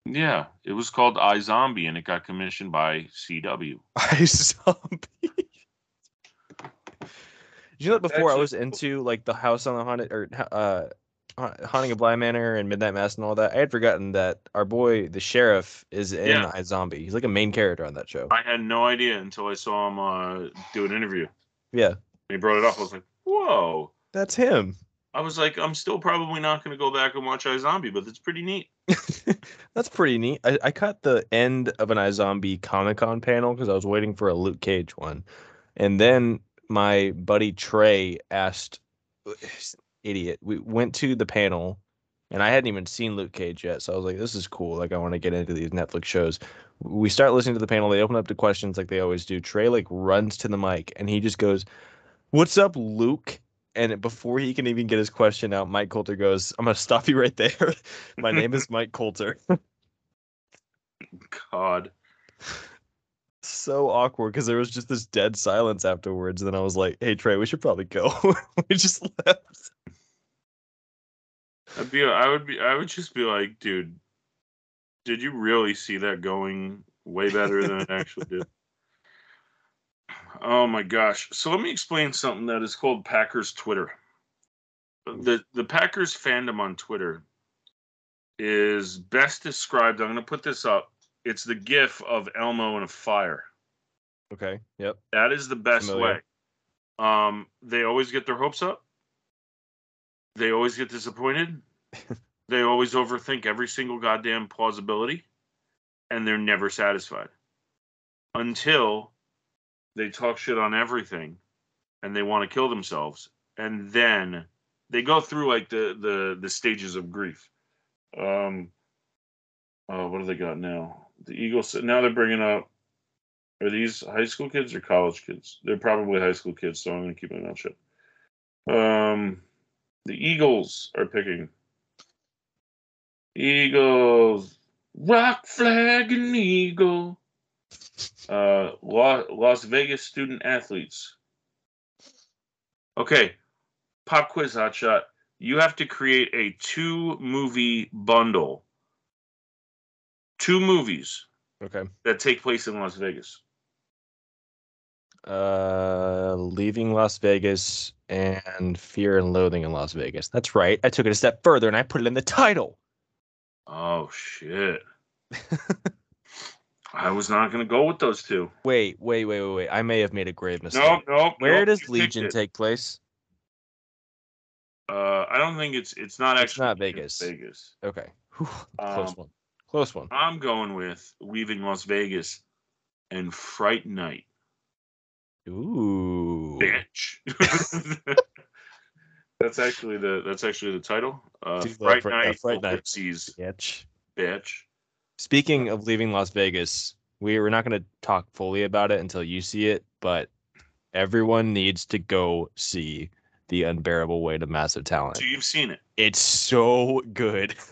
Yeah, it was called iZombie, and it got commissioned by CW. [LAUGHS] iZombie. [LAUGHS] you know that before I was into like the House on the Haunted or uh, Ha- Haunting of Bly Manor and Midnight Mass and all that, I had forgotten that our boy the sheriff is in Yeah. iZombie. He's like a main character on that show. I had no idea until I saw him uh, do an interview. Yeah, He brought it up. I was like, whoa. that's him. I was like, I'm still probably not going to go back and watch iZombie, but it's pretty neat. [LAUGHS] That's pretty neat. I, I caught the end of an iZombie Comic Con panel because I was waiting for a Luke Cage one. And then my buddy Trey asked, idiot, we went to the panel and I hadn't even seen Luke Cage yet. So I was like, this is cool. Like, I want to get into these Netflix shows. We start listening to the panel. They open up to questions like they always do. Trey, like, runs to the mic and he just goes, What's up, Luke? And before he can even get his question out, Mike Colter goes, I'm going to stop you right there. [LAUGHS] My name is Mike Colter. [LAUGHS] God. so awkward because there was just this dead silence afterwards. And then I was like, hey, Trey, we should probably go. [LAUGHS] we just left. I'd be, I would be, I would just be like, dude, did you really see that going way better than it actually did? [LAUGHS] Oh my gosh! So let me explain something that is called Packers Twitter. the The Packers fandom on Twitter is best described. I'm going to put this up. It's the GIF of Elmo in a fire. Okay. Yep. That is the best Familiar. way. Um, they always get their hopes up. They always get disappointed. [LAUGHS] they always overthink every single goddamn plausibility. and they're never satisfied until they talk shit on everything and they want to kill themselves and then they go through like the the the stages of grief um oh what do they got now the eagles now they're bringing up are these high school kids or college kids they're probably high school kids so i'm going to keep my mouth shut um the eagles are picking. Eagles. Rock flag and eagle. Uh La- las vegas student athletes. Okay pop quiz hotshot you have to create a two movie bundle. Two movies Okay. that take place in las vegas. Uh, leaving Las Vegas and Fear and Loathing in Las Vegas. That's right. I took it a step further and I put it in the title. oh shit [LAUGHS] i was not going to go with those two Wait, wait, wait, wait, wait. I may have made a grave mistake. no no Where no, does Legion take place? uh i don't think it's it's not It's actually not Vegas. vegas Okay. Whew, close Um, one. Close one. i'm going with leaving las vegas and fright night Ooh. bitch. [LAUGHS] that's actually the that's actually the title. Uh, Do love Fright Fri- uh, Night, Fright Night. Bitch. bitch. Speaking of leaving Las Vegas, we we're not going to talk fully about it until you see it, but everyone needs to go see the unbearable weight of massive talent. So you've seen it. It's so good. [LAUGHS]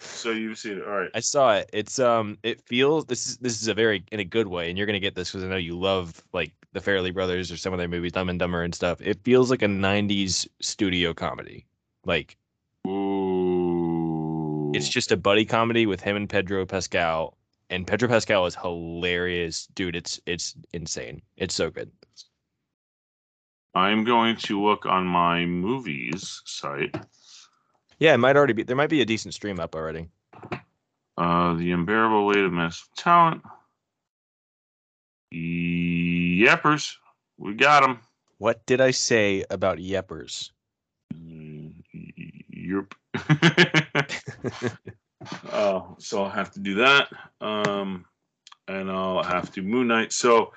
So you've seen it. All right. I saw it. It's um it feels this is this is a very in a good way, and you're gonna get this because I know you love like the Farrelly Brothers or some of their movies, Dumb and Dumber and stuff. It feels like a '90s studio comedy. Like Ooh. it's just a buddy comedy with him and Pedro Pascal, and Pedro Pascal is hilarious, dude. It's it's insane. It's so good. I'm going to look on my movies site. Yeah, it might already be. There might be a decent stream up already. Uh, the unbearable weight of massive talent. Yeppers, we got them. What did I say about Yeppers? Yep. [LAUGHS] Oh, so I'll have to do that. Um, and I'll have to Moon Knight. So,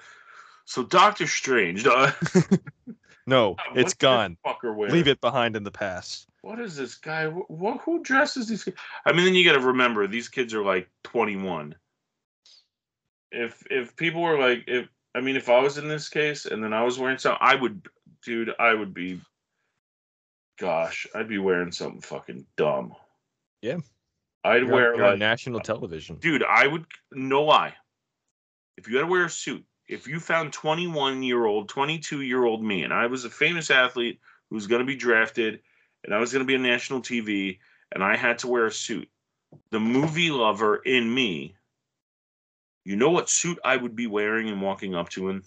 so Doctor Strange. Uh, [LAUGHS] No, [LAUGHS] it's gone. Leave it behind in the past. What is this guy? What? Who dresses these? kids? I mean, then you got to remember these kids are like 21. If if people were like, if I mean, if I was in this case and then I was wearing something, I would, dude, I would be. Gosh, I'd be wearing something fucking dumb. Yeah. I'd You're, wear you're on like national television. dude, I would no lie. If you had to wear a suit, if you found 21 year old, 22 year old me, and I was a famous athlete who was going to be drafted, and I was going to be on national TV, and I had to wear a suit, the movie lover in me, you know what suit I would be wearing and walking up to in?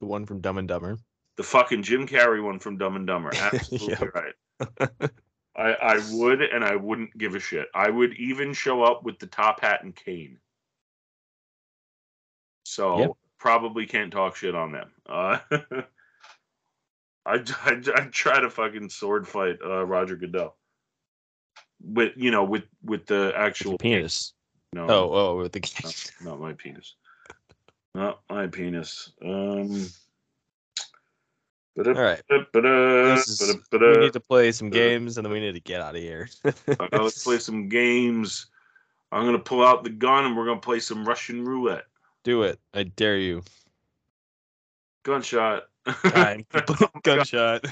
The one from Dumb and Dumber. The fucking Jim Carrey one from Dumb and Dumber. [LAUGHS] Absolutely right. [LAUGHS] I, I would, and I wouldn't give a shit. I would even show up with the top hat and cane. So Yep. probably can't talk shit on them. Uh, [LAUGHS] I I try to fucking sword fight uh, Roger Goodell with you know with with the actual your penis. No, Oh, oh, with the not, [LAUGHS] not my penis. Not my penis. Um. All right. is- We need to play some games and then we need to get out of here. [LAUGHS] Uh, let's play some games. I'm gonna pull out the gun and we're gonna play some Russian roulette. Do it. I dare you. Gunshot. Time. [LAUGHS] Gunshot.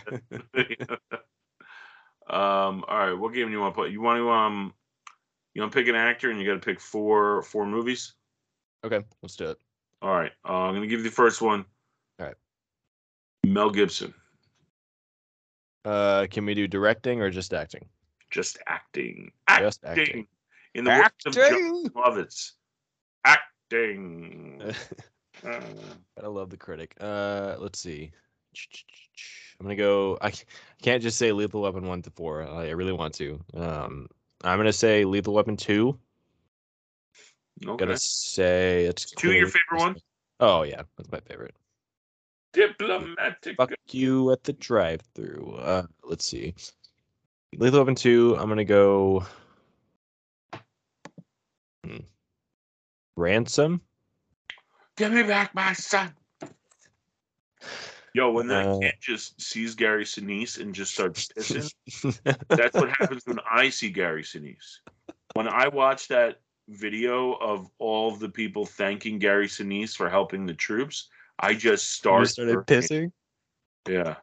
um. All right. What game do you want to play? You want to um. You want to pick an actor and you got to pick four four movies. okay, let's do it. All right. Uh, I'm gonna give you the first one. All right. Mel Gibson. Uh, can we do directing or just acting? Just acting. Just Acting. acting. In the words of John Acting. Lovitz. Acting. [LAUGHS] Uh, I love the critic. Uh, let's see. I'm gonna go. I can't just say Lethal Weapon one to four. I I really want to. Um, I'm gonna say Lethal Weapon two. okay. Gonna say it's Two your favorite one? Oh yeah, that's my favorite. Diplomatic. Fuck you at the drive-through. Uh, let's see. Lethal Weapon two. I'm gonna go. Hmm. Ransom. Give me back my son. Yo, when that Uh, kid just sees Gary Sinise and just starts pissing, [LAUGHS] that's what happens when I see Gary Sinise. When I watch that video of all of the people thanking Gary Sinise for helping the troops, I just you start started burping. pissing. Yeah.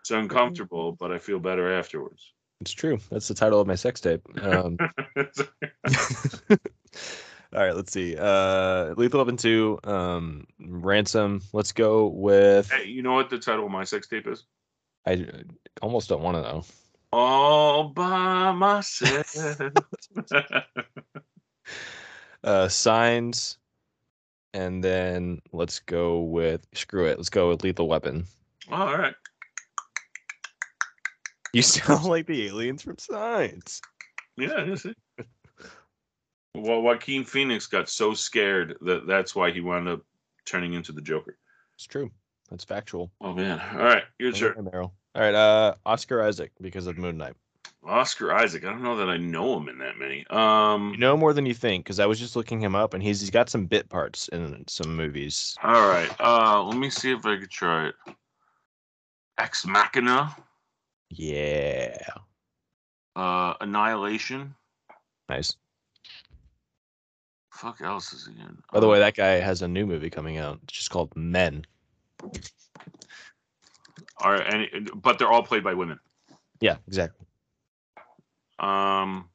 It's uncomfortable, but I feel better afterwards. It's true. That's the title of my sex tape. Um, [LAUGHS] [LAUGHS] all right, let's see. Uh, Lethal Weapon two, um, Ransom. Let's go with. hey, you know what the title of my sex tape is? I almost don't want to know. All by myself. [LAUGHS] Uh, Signs, and then let's go with screw it. Let's go with Lethal Weapon. all right. You [LAUGHS] sound like the aliens from Signs. Yeah. Well, Joaquin Phoenix got so scared that that's why he wound up turning into the Joker. It's true. That's factual. Oh man! All right, your turn. Meryl. All right, uh, Oscar Isaac because of Moon Knight. Oscar Isaac. I don't know that I know him in that many. Um. You know more than you think because I was just looking him up and he's he's got some bit parts in some movies. All right. Uh, let me see if I could try it. Ex Machina. Yeah, Uh, Annihilation. nice. Fuck else is he in? By the Uh, way, that guy has a new movie coming out. It's just called Men. All right, and but they're all played by women. Yeah, exactly. Um,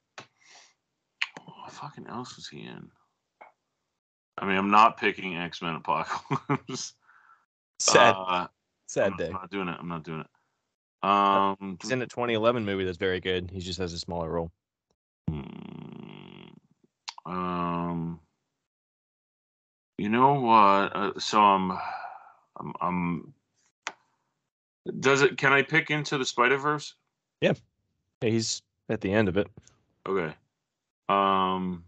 what fucking else was he in? I mean, I'm not picking X Men Apocalypse. [LAUGHS] Sad, Uh, sad I'm, day. I'm not doing it. I'm not doing it. Um, He's in a 2011 movie that's very good. He just has a smaller role. mm, um, you know what? Uh, so I'm, I'm, I'm. Does it? Can I pick into the Spider Verse? Yeah, he's at the end of it. Okay. Um,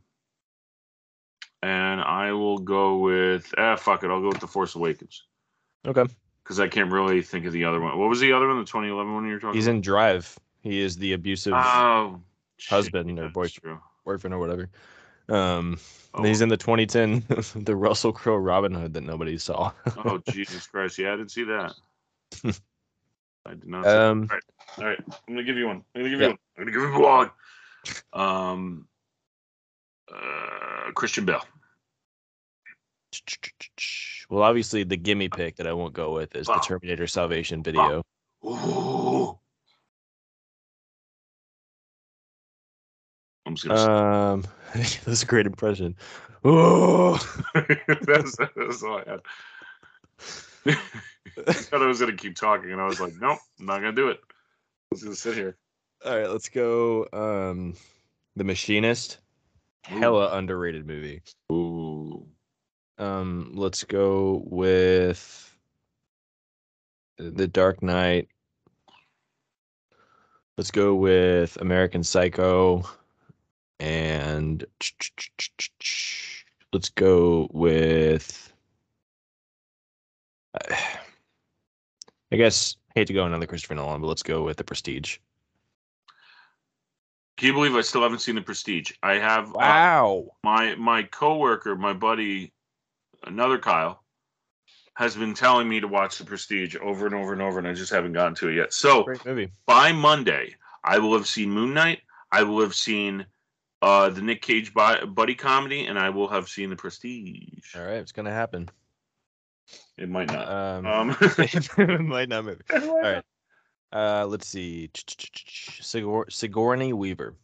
and I will go with ah fuck it. I'll go with the Force Awakens Okay. because I can't really think of the other one. What was the other one? The 2011 one you were talking? He's in Drive. He is the abusive Oh, shit, husband or that's boyfriend. boyfriend or whatever. Um, Oh, he's in the 2010 [LAUGHS] the Russell Crowe Robin Hood that nobody saw. oh Jesus Christ! Yeah, I didn't see that. [LAUGHS] I did not. See um, that. All right, I'm gonna give you one. I'm gonna give Yeah. you one. I'm gonna give you one. Um, uh, Christian Bale. well, obviously the gimme pick that I won't go with is the Terminator Salvation video. Ooh. I'm just gonna. Um, [LAUGHS] that's a great impression. [LAUGHS] Oh, that's, that's all I had. I thought I was gonna keep talking, and I was like, nope, I'm not gonna do it. I was gonna sit here. all right, let's go. Um, The Machinist, hella underrated movie. Ooh. Um, let's go with The Dark Knight. Let's go with American Psycho. And [TSK] let's go with. I guess I hate to go another Christopher Nolan, but let's go with The Prestige. Can you believe I still haven't seen The Prestige? I have uh, Wow. my my coworker, my buddy, another Kyle, has been telling me to watch The Prestige over and over and over, and I just haven't gotten to it yet. So by Monday, I will have seen Moon Knight. I will have seen uh, the Nick Cage bu- buddy comedy, and I will have seen The Prestige. All right, it's gonna happen. It might not. Um, Um, [LAUGHS] [LAUGHS] it might not move. All right. Uh, let's see. Sigour- Sigourney Weaver.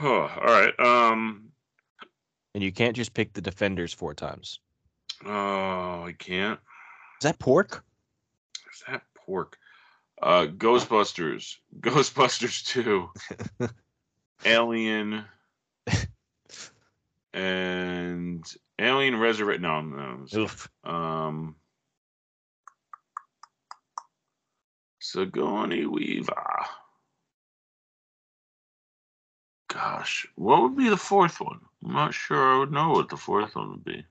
Oh, all right. Um. And you can't just pick the defenders four times. Oh, I can't. Is that pork? Is that pork? Uh, Ghostbusters, [LAUGHS] Ghostbusters Two, Alien, and Alien Resurrect. No, no. Oof. Um, Sigourney Weaver. Gosh, what would be the fourth one? I'm not sure I would know what the fourth one would be.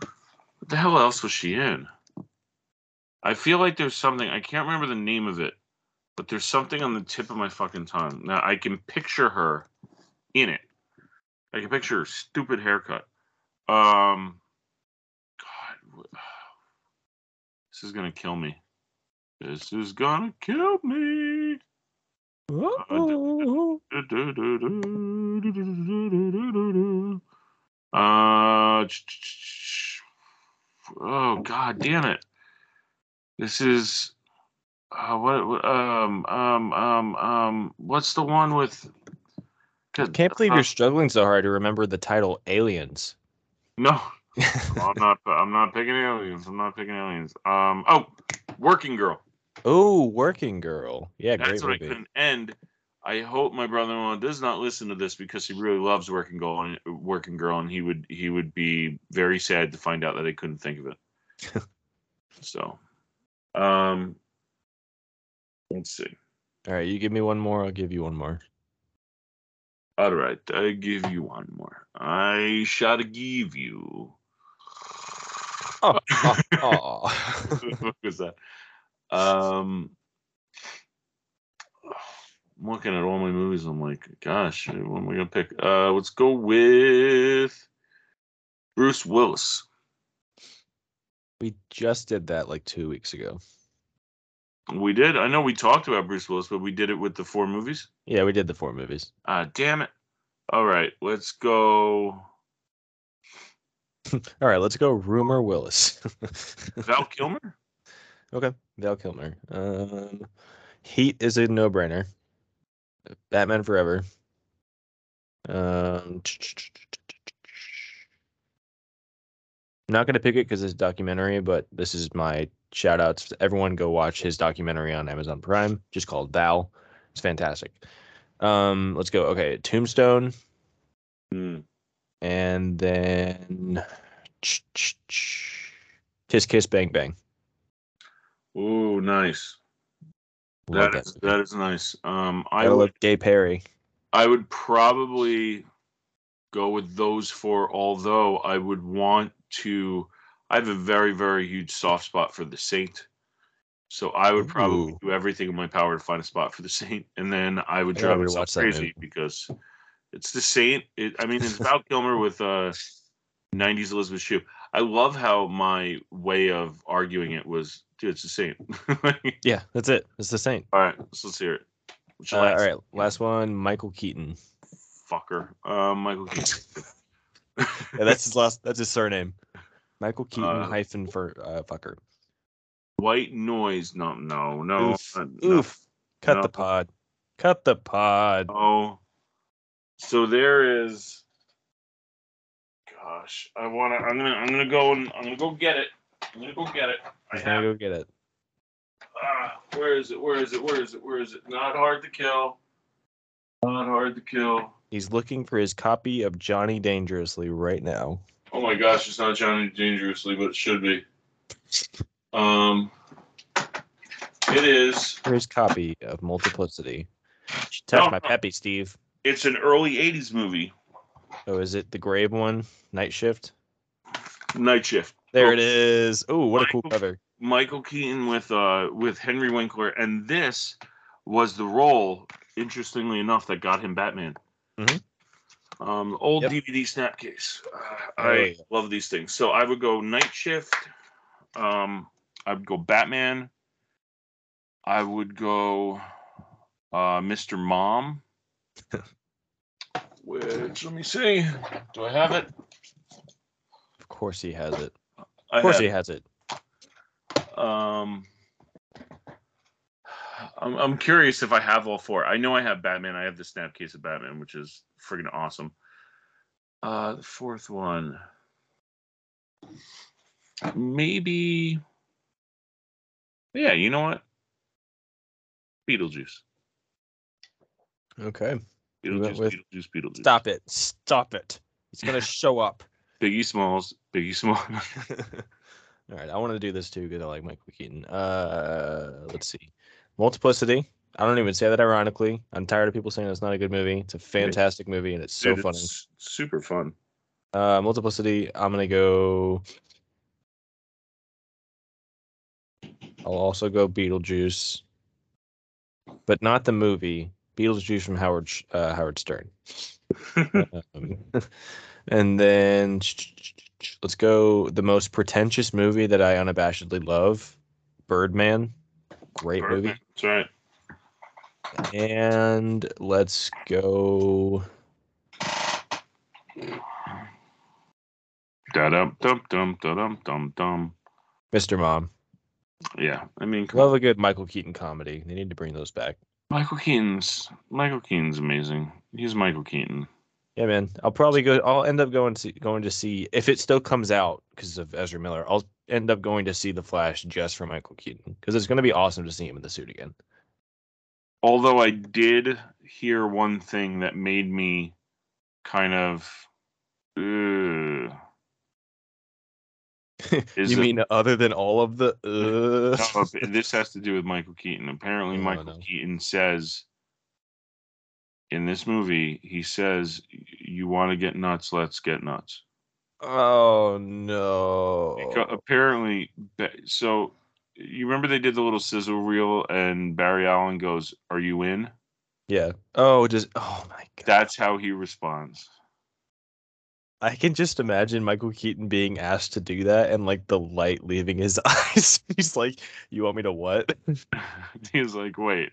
What the hell else was she in? I feel like there's something I can't remember the name of it, but there's something on the tip of my fucking tongue. Now I can picture her in it. I can picture her stupid haircut. Um, God, [SIGHS] this is gonna kill me. This is gonna kill me. Uh, ch- [LAUGHS] oh god damn it! This is uh, what, um um um um what's the one with? I Can't believe uh, you're struggling so hard to remember the title Aliens. [LAUGHS] No, I'm not. I'm not picking aliens. I'm not picking aliens. Um. Oh, Working Girl. oh, Working Girl. Yeah, That's great what I movie. couldn't end. I hope my brother-in-law does not listen to this because he really loves Working Girl and Working Girl, and he would he would be very sad to find out that I couldn't think of it. [LAUGHS] so, um, let's see. All right, you give me one more. I'll give you one more. All right, I give you one more. I shall give you. Oh, oh, oh. what was that? Um, I'm looking at all my movies. I'm like, gosh, what am I gonna pick? Uh, let's go with Bruce Willis. we just did that like two weeks ago. We did. I know we talked about Bruce Willis, but we did it with the four movies. Yeah, we did the four movies. Ah, damn it. All right, let's go. [LAUGHS] All right, let's go. Rumor Willis. [LAUGHS] Val Kilmer. okay, Val Kilmer. Um, Heat is a no-brainer. Batman Forever. Um, I'm not gonna pick it because it's a documentary, but this is my shout outs. Everyone go watch his documentary on Amazon Prime, just called Val. It's fantastic. Um, let's go. Okay, Tombstone, Hmm. and then Kiss Kiss Bang Bang. Ooh, nice. Love that is that is nice. Um, I I would Gay Perry. I would probably go with those four, although I would want to. I have a very, very huge soft spot for the Saint. So I would probably Ooh. do everything in my power to find a spot for the Saint, [LAUGHS] and then I would drive myself rewatch crazy because it's the Saint. It, I mean, it's Val Kilmer with uh, '90s Elizabeth Shue. I love how my way of arguing it was, dude, it's the Saint. [LAUGHS] Yeah, that's it. It's the Saint. All right, so let's hear it. Uh, all right, last one. Michael Keaton. fucker, uh, Michael Keaton. [LAUGHS] Yeah, that's his last. That's his surname. Michael Keaton Uh, hyphen for uh, fucker. White noise. No, no, no. Oof. uh, no, Oof. Cut no. the pod. Cut the pod. Oh. So there is. Gosh, I wanna. I'm gonna. I'm gonna go and. I'm gonna go get it. I'm gonna go get it. I have. go get it. Ah, where is it? Where is it? Where is it? Where is it? Not hard to kill. Not hard to kill. He's looking for his copy of Johnny Dangerously right now. Oh my gosh, it's not Johnny Dangerously, but it should be. Um, it is. His copy of Multiplicity. Touch No. my peppy, Steve. It's an early '80s movie. Oh, is it the Grave one? Night Shift. Night Shift. There Oh. it is. Oh, what a cool Michael- cover. Michael Keaton with uh with Henry Winkler, and this was the role, interestingly enough, that got him Batman. Mhm. Um, old Yep. DVD snapcase. Uh, Oh, I love these things. So I would go Night Shift. Um, I would go Batman. I would go uh, Mr. Mom. [LAUGHS] Which let me see. Do I have it? Of course he has it. Of course he has it. Um, I'm, I'm curious if I have all four. I know I have Batman. I have the snap case of Batman, which is friggin' awesome. Uh, the fourth one, maybe. Yeah, you know what? Beetlejuice. Okay. Beetlejuice. with- Beetlejuice. Beetlejuice. Stop it. Stop it. He's gonna [LAUGHS] show up. Biggie Smalls. Biggie Smalls. [LAUGHS] All right, I want to do this too because I like Michael Keaton. Uh, let's see, Multiplicity. I don't even say that ironically. I'm tired of people saying it's not a good movie. It's a fantastic movie and it's so Dude, funny. it's super fun. Uh, Multiplicity. I'm gonna go. I'll also go Beetlejuice, but not the movie. Beetlejuice from Howard uh, Howard Stern. [LAUGHS] Um, and then let's go the most pretentious movie that I unabashedly love, Birdman. Great movie. That's right. And let's go. Da dum dum dum dum dum dum. Mr. Mom. Yeah, I mean, come on. Love a good Michael Keaton comedy. They need to bring those back. Michael Keaton's Michael Keaton's amazing. He's Michael Keaton. Yeah, man. I'll probably go. I'll end up going to going to see if it still comes out because of Ezra Miller. I'll end up going to see The Flash just for Michael Keaton because it's going to be awesome to see him in the suit again. Although I did hear one thing that made me kind of. Uh, [LAUGHS] you it- mean other than all of the? Uh... no, this has to do with Michael Keaton. Apparently, Oh, Michael no. Keaton says in this movie, he says, "You want to get nuts? Let's get nuts." Oh no! Beca- apparently, so you remember they did the little sizzle reel, and Barry Allen goes, "Are you in?" Yeah. Oh, just oh my god. That's how he responds. I can just imagine Michael Keaton being asked to do that and like the light leaving his [LAUGHS] eyes. He's like, "You want me to what?" [LAUGHS] He's like, "Wait,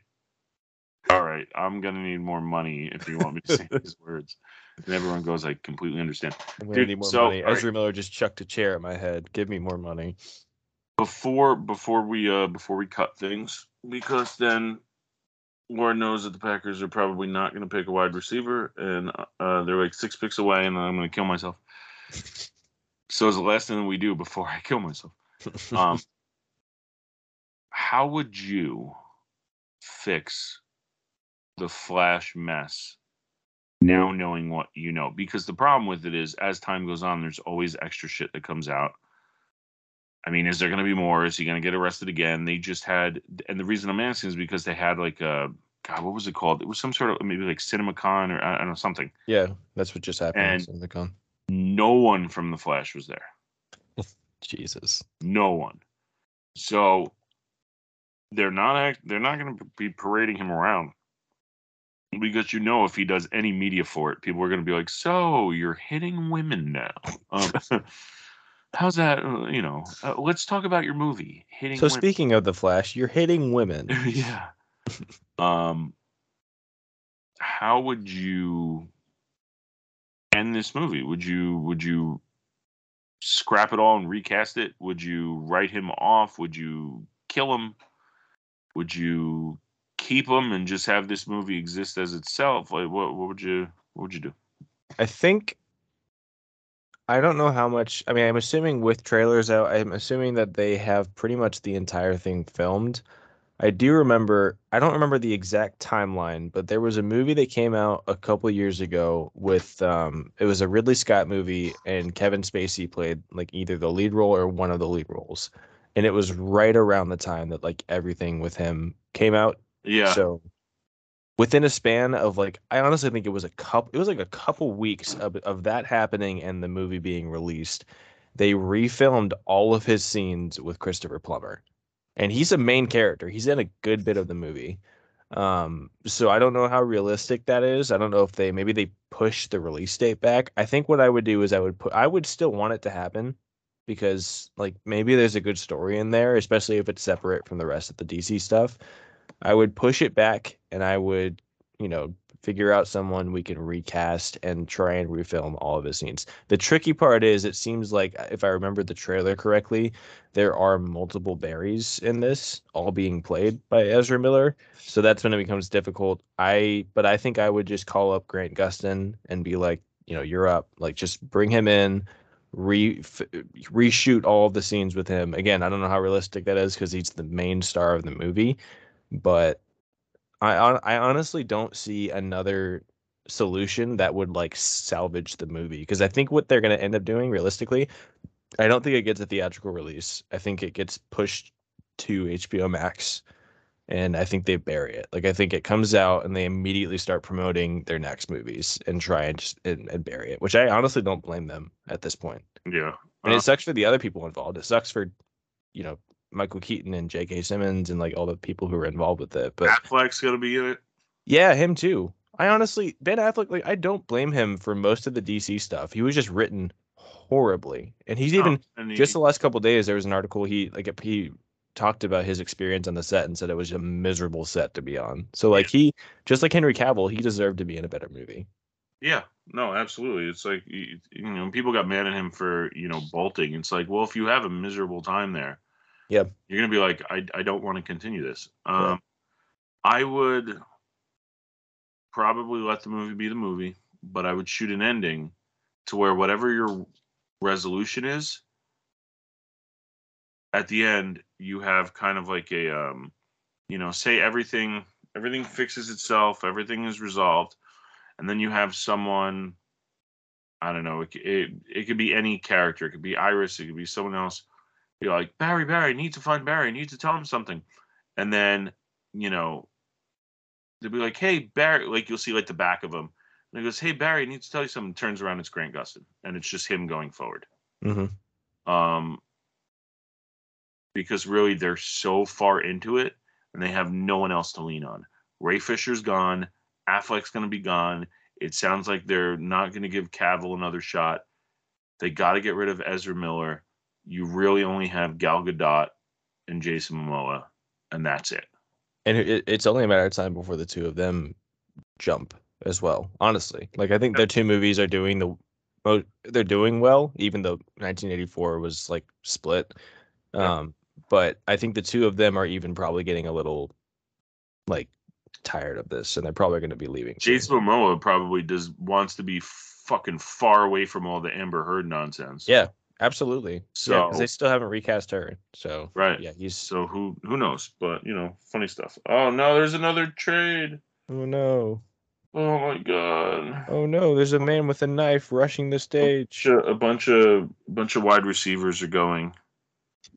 all right, I'm gonna need more money if you want me to say these words." And everyone goes, "I completely understand." I'm gonna Dude, need more so, money. all right. Ezra Miller just chucked a chair at my head. Give me more money. Before before we uh before we cut things because then Lord knows that the Packers are probably not going to pick a wide receiver and uh they're like six picks away and I'm going to kill myself. So it's the last thing we do before [LAUGHS] I kill myself. Um how would you fix the flash mess now knowing what you know because the problem with it is as time goes on there's always extra shit that comes out I mean, is there going to be more? Is he going to get arrested again? They just had, and the reason I'm asking is because they had like a, God, what was it called? It was some sort of maybe like CinemaCon or I don't know something. yeah, that's what just happened. And- in the con. No one from the Flash was there. [LAUGHS] Jesus. No one. So they're not act, they're not going to be parading him around because you know if he does any media for it, people are going to be like, "So you're hitting women now." Um, [LAUGHS] how's that? uh, You know, uh, let's talk about your movie, hitting. So women. speaking of the Flash, you're hitting women. [LAUGHS] yeah. [LAUGHS] Um, how would you end this movie? Would you would you scrap it all and recast it? Would you write him off? Would you kill him? Would you keep him and just have this movie exist as itself? Like, what what would you what would you do? I think I don't know how much. I mean, I'm assuming with trailers out, I'm assuming that they have pretty much the entire thing filmed. I do remember, I don't remember the exact timeline, but there was a movie that came out a couple years ago with um it was a Ridley Scott movie and Kevin Spacey played like either the lead role or one of the lead roles. And it was right around the time that like everything with him came out Yeah, so within a span of like I honestly think it was a couple it was like a couple weeks of, of that happening and the movie being released. They refilmed all of his scenes with Christopher Plummer. And he's a main character. He's in a good bit of the movie. Um so I don't know how realistic that is. I don't know if they maybe they push the release date back. I think what I would do is I would put I would still want it to happen because like maybe there's a good story in there, especially if it's separate from the rest of the DC stuff. I would push it back and I would, you know, figure out someone we can recast and try and refilm all of his scenes. The tricky part is it seems like uh, if I remember the trailer correctly, there are multiple Barrys in this, all being played by Ezra Miller. So that's when it becomes difficult. I but I think I would just call up Grant Gustin and be like, you know, you're up. Like just bring him in, re f- reshoot all of the scenes with him. Again, I don't know how realistic that is because he's the main star of the movie but I I honestly don't see another solution that would like salvage the movie because I think what they're going to end up doing realistically, I don't think it gets a theatrical release. I think it gets pushed to HBO Max and I think they bury it. Like I think it comes out and they immediately start promoting their next movies and try and just and, and bury it, which I honestly don't blame them at this point. yeah. And Uh, it sucks for the other people involved. It sucks for, you know, Michael Keaton and J.K. Simmons and like all the people who were involved with it. But Affleck's gonna be in it. yeah, him too. I honestly Ben Affleck like I don't blame him for most of the DC stuff. He was just written horribly, and he's oh, even Oh, and he- just the last couple days there was an article he like he talked about his experience on the set and said it was a miserable set to be on. So like he just like Henry Cavill, he deserved to be in a better movie. Yeah, no, absolutely. It's like you you know, people got mad at him for you know bolting. It's like, well, if you have a miserable time there, Yeah. you're gonna be like, I I don't want to continue this. Um. I would probably let the movie be the movie, but I would shoot an ending to where whatever your resolution is, at the end you have kind of like a um, you know, say everything everything fixes itself, everything is resolved and then you have someone i don't know it, it, it could be any character it could be iris it could be someone else you're like barry barry I need to find barry. I need to tell him something. And then you know they'll be like hey barry like you'll see like the back of him. And he goes hey barry i need to tell you something. Turns around it's grant gustin and it's just him going forward. Mm-hmm. um because really they're so far into it and they have no one else to lean on. Ray fisher's gone. Affleck's going to be gone. It sounds like they're not going to give cavill another shot. They got to get rid of ezra miller you really only have gal gadot and jason momoa and that's it And it, it's only a matter of time before the two of them jump as well. Honestly, like I think their two movies are doing the they're doing well, even though 1984 was like split. Um, but I think the two of them are even probably getting a little like tired of this, and they're probably going to be leaving. jason momoa probably does wants to be fucking far away from all the amber heard nonsense Yeah, absolutely. So So- they still haven't recast her. So Right. yeah, he's so who who knows but you know funny stuff oh no there's another trade oh no, Oh my god. oh no, there's a man with a knife rushing the stage. Sh- A bunch of bunch of wide receivers are going,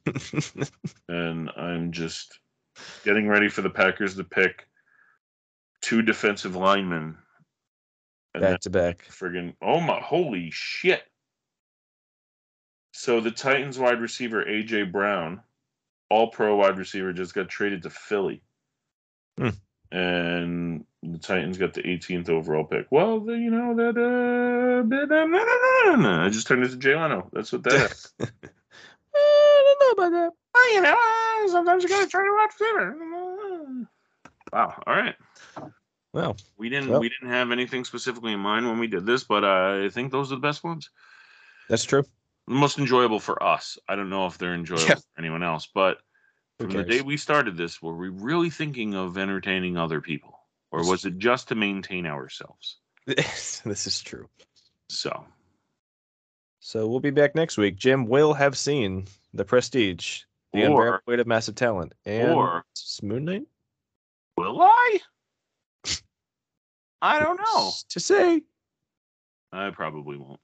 [LAUGHS] and I'm just getting ready for the Packers to pick two defensive linemen. Back to back. friggin' oh my holy shit. So the Titans wide receiver AJ Brown, all pro wide receiver, just got traded to Philly. Hmm. And the Titans got the 18th overall pick. Well, the, you know that uh, bit- no, no, no, no, no. I just turned into Jay Leno. That's what that is. [LAUGHS] [LAUGHS] I don't know about that. well, you know, sometimes you gotta try to watch receiver. Wow. All right. Well, We didn't Well- we didn't have anything specifically in mind when we did this, but uh, I think those are the best ones. that's true. The most enjoyable for us. I don't know if they're enjoyable Yeah. for anyone else, but from the day we started this, were we really thinking of entertaining other people, or was it just to maintain ourselves? [LAUGHS] this is true. So, So we'll be back next week. Jim will have seen The Prestige, The Or- Unbearable Weight of Massive Talent, and or Moon Knight. will I? [LAUGHS] I don't know. To say. I probably won't.